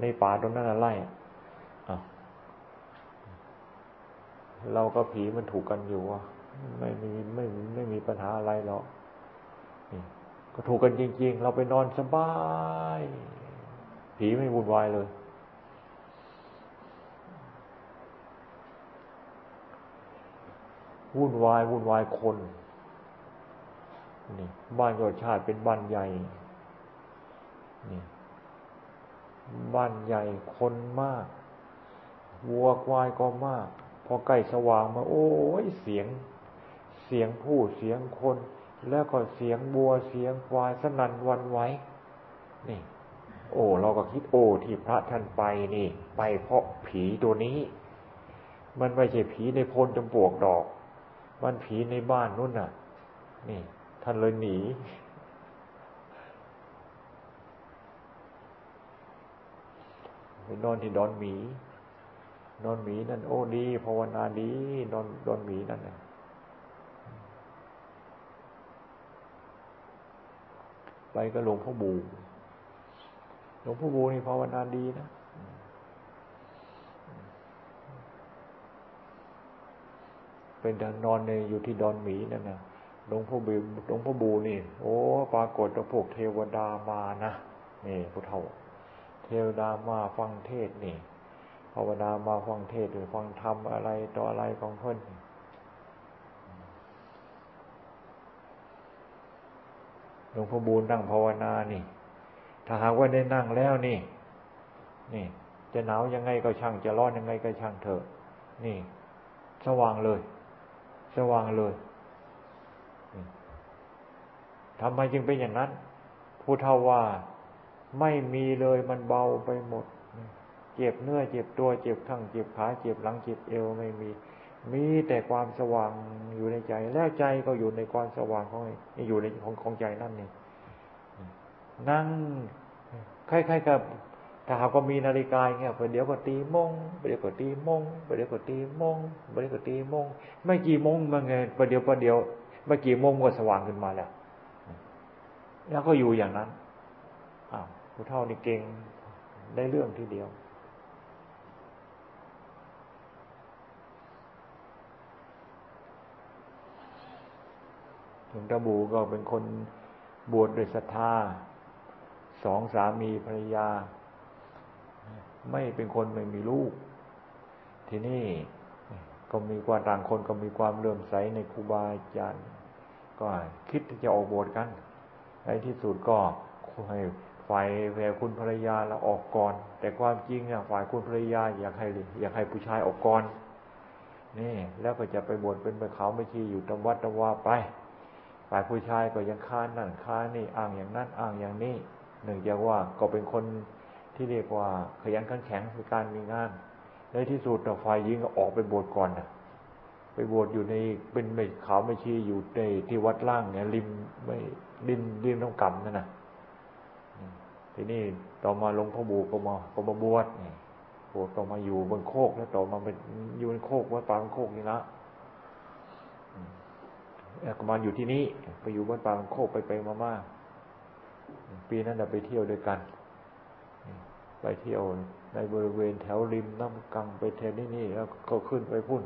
ในป่าตรงนั้นไล่เราก็ผีมันถูกกันอยู่อะไม่มีไม่ไม่มีปัญหาอะไรหรอกก็ถูกกันจริง ๆ เราไปนอนสบาย ผีไม่วุ่นวายเลย วุ่นวายวุ่นวายคนนี่บ้านยอดชาติเป็นบ้านใหญ่นี่บ้านใหญ่คนมากวัวควายก็มาก พอใกล้สว่างมา โอ้ยเสียง เสียงผู้เสียงคน แล้วก็เสียงบัวเสียงควายสนั่นวันไหวนี่ โอ้เราก็คิดโอ้ที่พระท่านไปนี่ ไปเพราะผีตัวนี้ มันไม่ใช่ผีในพลจำปวกดอก มันผีในบ้านนู่นน่ะ นี่ ท่านเลยหนี ไปนอนที่ดอนหมี นอนหมีนั่นโอ้ดีภาวนาดี นอนดอนหมีนั่นน่ะไปก็หลวงพ่อบูหลวงพ่อบูนี่ภาวนาดีนะ เป็นนอนในอยู่ที่ดอนหมีนั่นนะหลวงพ่อบูหลวงพ่อบูนี่ โอ้ปรากฏว่าพวกเทวดามานะนี่พุทธเฒ่า เทวดามาฟังเทศนี่ภาวนามาฟังเทศหรือฟังธรรมอะไรต่ออะไรของเพิ่นหลวงพ่อบูลนั่งภาวนานี่ ถ้าหากว่าได้นั่งแล้วนี่ นี่ จะหนาวยังไงก็ช่าง จะร้อนยังไงก็ช่างเถอะ นี่ สว่างเลย สว่างเลยทำไมจึงเป็นอย่างนั้น ผู้เท่าว่าไม่มีเลยมันเบาไปหมด เจ็บเนื้อเจ็บตัวเจ็บทั้งเจ็บขาเจ็บหลังเจ็บเอวไม่มี มีแต่ความสว่างอยู่ในใจ แล้วใจก็อยู่ในความสว่างของอยู่ในของของใจนั่นนี่นั่งคล้ายๆกับ ถ้าหากก็มีนาฬิกาเงี้ยเดี๋ยวก็ตีมงเดี๋ยวก็ตีมงเดี๋ยวก็ตีมงเดี๋ยวก็ตีมง ไม่กี่มงมาไงไปเดี๋ยวไปเดี๋ยวไม่กี่มงก็สว่างขึ้นมาแล้ว แล้วก็อยู่อย่างนั้นอ้าวผู้เท่านี่เก่งได้เรื่องทีเดียวหลวงตาบูก็เป็นคนบวชโดยศรัทธา สองสามีภรรยา ไม่เป็นคนไม่มีลูก ที่นี่ก็มีความต่างคนก็มีความเลื่อมใสในครูบาอาจารย์ก็คิดที่จะออกบวชกันในที่สุดก็ให้ฝ่ายแม่คุณภรรยาเราออกก่อน แต่ความจริงอะฝ่ายคุณภรรยาอยากให้อยากให้ผู้ชายออกก่อนนี่แล้วก็จะไปบวชเป็นไปเขาไม่ชีอยู่ตำวัดตำว่าไป ฝ่ายผู้ชายก็ยังค้านนั่นค้านนี่อ้างอย่างนั้นอ้างอย่างนี้หนึ่งจากว่าก็เป็นคน ที่เรียกว่าขยันขันแข็งในการมีงาน ในที่สุดฝ่ายยิงก็ออกไปบวชก่อนนะไปบวชอยู่ในเป็นไม่เขาไม่ชีอยู่ในที่วัดล่างเนี่ยริมไม่ริมริมต้องกำนั่นนะทีนี้ต่อมาหลวงพ่อบูก็มาก็มาบวชนี่บวชก็มาอยู่บนโคกแล้วต่อมาเป็นอยู่บนโคกวัดปางโคกนี่ละก็มาอยู่ที่นี้ไปอยู่วัดปางโคกไปไปมามาปีนั้นเราไปเที่ยวด้วยกัน ไปเที่ยวในบริเวณแถวริมน้ำกังไปเทนนี่นี่แล้วก็ขึ้นไปพุ่น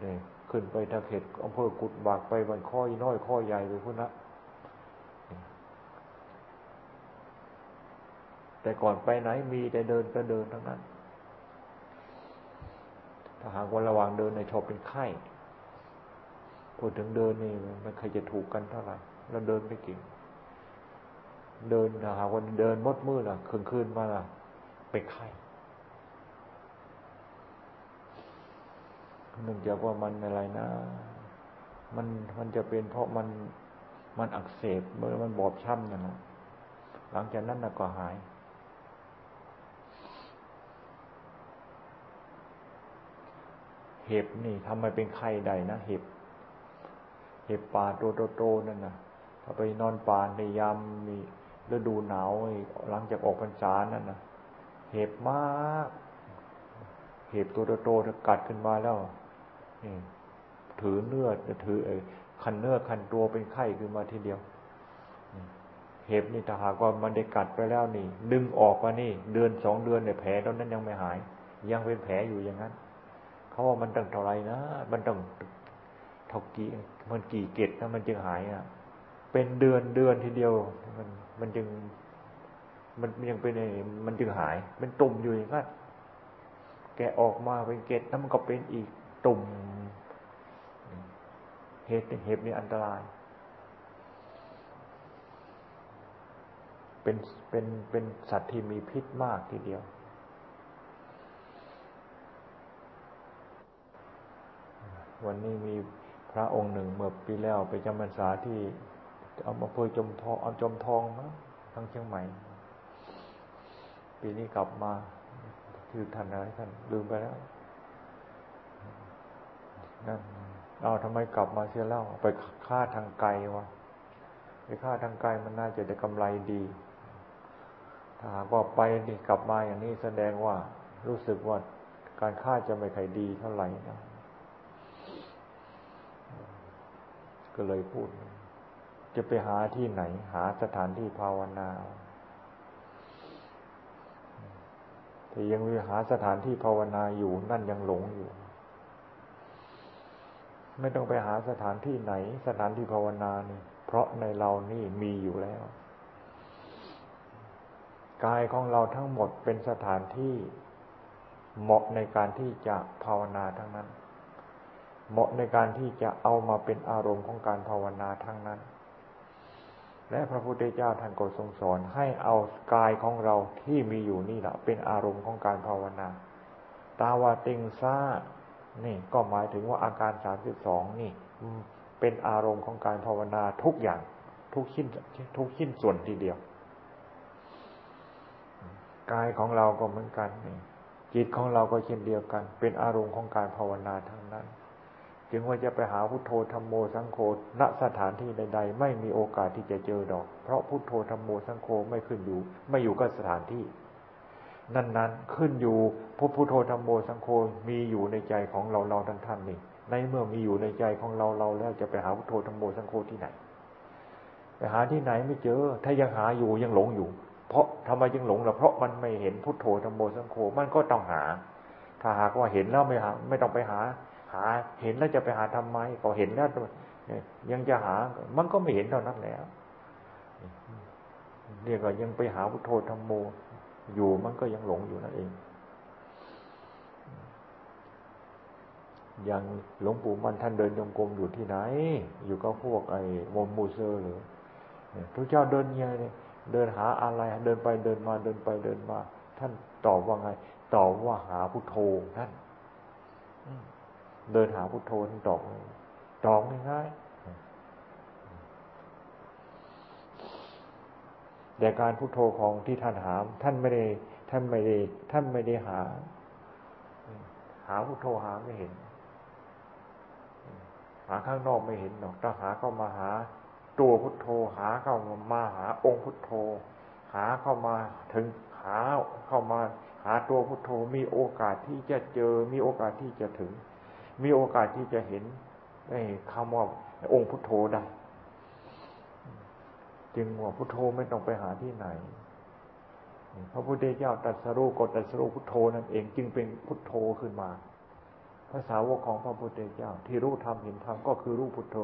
เนี่ยขึ้นไปทางเขตอำเภอกุดบากไปบันข้อยน้อยข้อใหญ่ไปพุ่นนะแต่ก่อนไปไหนมีแต่เดินก็เดินทั้งนั้น ถ้าหากวันระหว่างเดินในชอบเป็นไข้พูดถึงเดินนี่มันเคยจะถูกกันเท่าไหร่แล้วเดินไม่เก่งเดินถ้าหากวันเดินมดมืดอะคืนคืนมาล่ะ เป็นไข้เนื่องจากว่ามันอะไรนะ มันมันจะเป็นเพราะมันมันอักเสบเมื่อมันบอบช้ำนั่างนแหละหลังจากนั้นน่ะก็หายเห็บนี่ทำไมเป็นไข้ได้นะเห็บ เห็บป่าตัวโตๆนั่นนะถ้าไปนอนป่าในยามมีฤดูหนาวหลังจากออกพรรษานั่นนะ เห็บมากเห็บตัวโตๆกัดขึ้นมาแล้วนี่ถือเนื้อจะถือไอ้คันเนื้อคันตัวเป็นไข้ขึ้นมาทีเดียวเห็บนี่ถ้าหากว่ามันได้กัดไปแล้วนี่ ดึงออกมานี่ เดือนสองเดือนเนี่ยแผลตอนนั้นยังไม่หาย ยังเป็นแผลอยู่อย่างนั้น เขาว่ามันต้องเท่าไรนะมันต้องเท่ากี่มันกี่เกตนะมันจึงหายอะ เป็นเดือนเดือนทีเดียว มันมันจึง มันยังเป็นมันจึงหาย เป็นตุ่มอยู่อย่างนั้นแกออกมาเป็นเกตแล้วมันก็เป็นอีกตุ่มเหตุเหตุนี้อันตราย เป็นเป็นเป็นสัตว์ที่มีพิษมากทีเดียว วันนี้มีพระองค์หนึ่งเมื่อปีแล้วไปจำพรรษาที่เอามาเพื่อจมทองเอาจมทองนะทั้งเชียงใหม่ ปีนี้กลับมาคือท่านอะไรท่านลืมไปแล้วนั่นเอาทำไมกลับมาเสียแล้วไปฆ่าทางไกลวะไปฆ่าทางไกลมันน่าจะได้กำไรดีถ้าหากว่าไปนี่กลับมาอย่างนี้แสดงว่ารู้สึกว่าการฆ่าจะไม่ใค่อยดีเท่าไหร่นะก็เลยพูด จะไปหาที่ไหน หาสถานที่ภาวนา แต่ยังมีหาสถานที่ภาวนาอยู่นั่นยังหลงอยู่ ไม่ต้องไปหาสถานที่ไหน สถานที่ภาวนานี่เพราะในเรานี่มีอยู่แล้ว กายของเราทั้งหมดเป็นสถานที่เหมาะในการที่จะภาวนาทั้งนั้น เหมาะในการที่จะเอามาเป็นอารมณ์ของการภาวนาทั้งนั้น และพระพุทธเจ้าท่านก็ทรงสอนให้เอากายของเราที่มีอยู่นี่แหละเป็นอารมณ์ของการภาวนา ตาวาติงซานี่ก็หมายถึงว่าอาการสามสิบสองนี่เป็นอารมณ์ของการภาวนาทุกอย่างทุกชิ้นทุกชิ้นส่วนทีเดียว กายของเราก็เหมือนกันนี่จิตของเราก็เช่นเดียวกัน เป็นอารมณ์ของการภาวนาทั้งนั้น จึงว่าจะไปหาพุทโธธรรมโมสังโฆณสถานที่ใด ๆ ไม่มีโอกาสที่จะเจอดอก เพราะพุทโธธรรมโมสังโฆไม่ขึ้นอยู่ ไม่อยู่กับสถานที่ นั้นๆขึ้นอยู่พพุทโธธรรมโมสังโฆมีอยู่ในใจของเราเราท่านท่านนี่ในเมื่อมีอยู่ในใจของเราเราแล้วจะไปหาพุทโธธรรมโมสังโฆที่ไหน ไปหาที่ไหนไม่เจอ ถ้ายังหาอยู่ยังหลงอยู่ เพราะทำไมยังหลงล่ะเพราะมันไม่เห็นพุทโธธรรมโมสังโฆมันก็ต้องหา ถ้าหากว่าเห็นแล้วไม่หา ไม่ต้องไปหา หาเห็นแล้วจะไปหาทำไมก็เห็นแล้วยังจะหา มันก็ไม่เห็นเท่านั้นแล้วเรียกว่ายังไปหาพุทโธธรรมโม อยู่มันก็ยังหลงอยู่นั่นเองย่างหลวงปู่มันท่านเดินยงกรมอยู่ที่ไหน อยู่กับพวกไอ้วมมูเซอร์หรือทุกเจ้าเดินยังไงเดินหาอะไร เดินไปเดินมาเดินไปเดินมา ท่านตอบว่าไง ตอบว่าหาพุทโธท่าน เดินหาพุทโธท่านตอบตอบง่ายๆแต่การพุทโธของที่ท่านหา ท่านไม่ได้ ท่านไม่ได้ ท่านไม่ได้หา หาพุทโธหาไม่เห็น หาข้างนอกไม่เห็นหรอกถ้าหาเข้ามาหา ตัวพุทโธหาเข้ามาหาองค์พุทโธ หาเข้ามาถึงหาเข้ามา หาตัวพุทโธมีโอกาสที่จะเจอมีโอกาสที่จะถึง มีโอกาสที่จะเห็นคำว่าองค์พุทโธได้ จึงว่าพุทโธไม่ต้องไปหาที่ไหน พระพุทธเจ้าตรัสรู้กดตรัสรู้พุทโธนั่นเองจึงเป็นพุทโธขึ้นมา ภาษาวกของพระพุทธเจ้า ที่รู้ธรรมเห็นธรรมก็คือรู้พุทโธ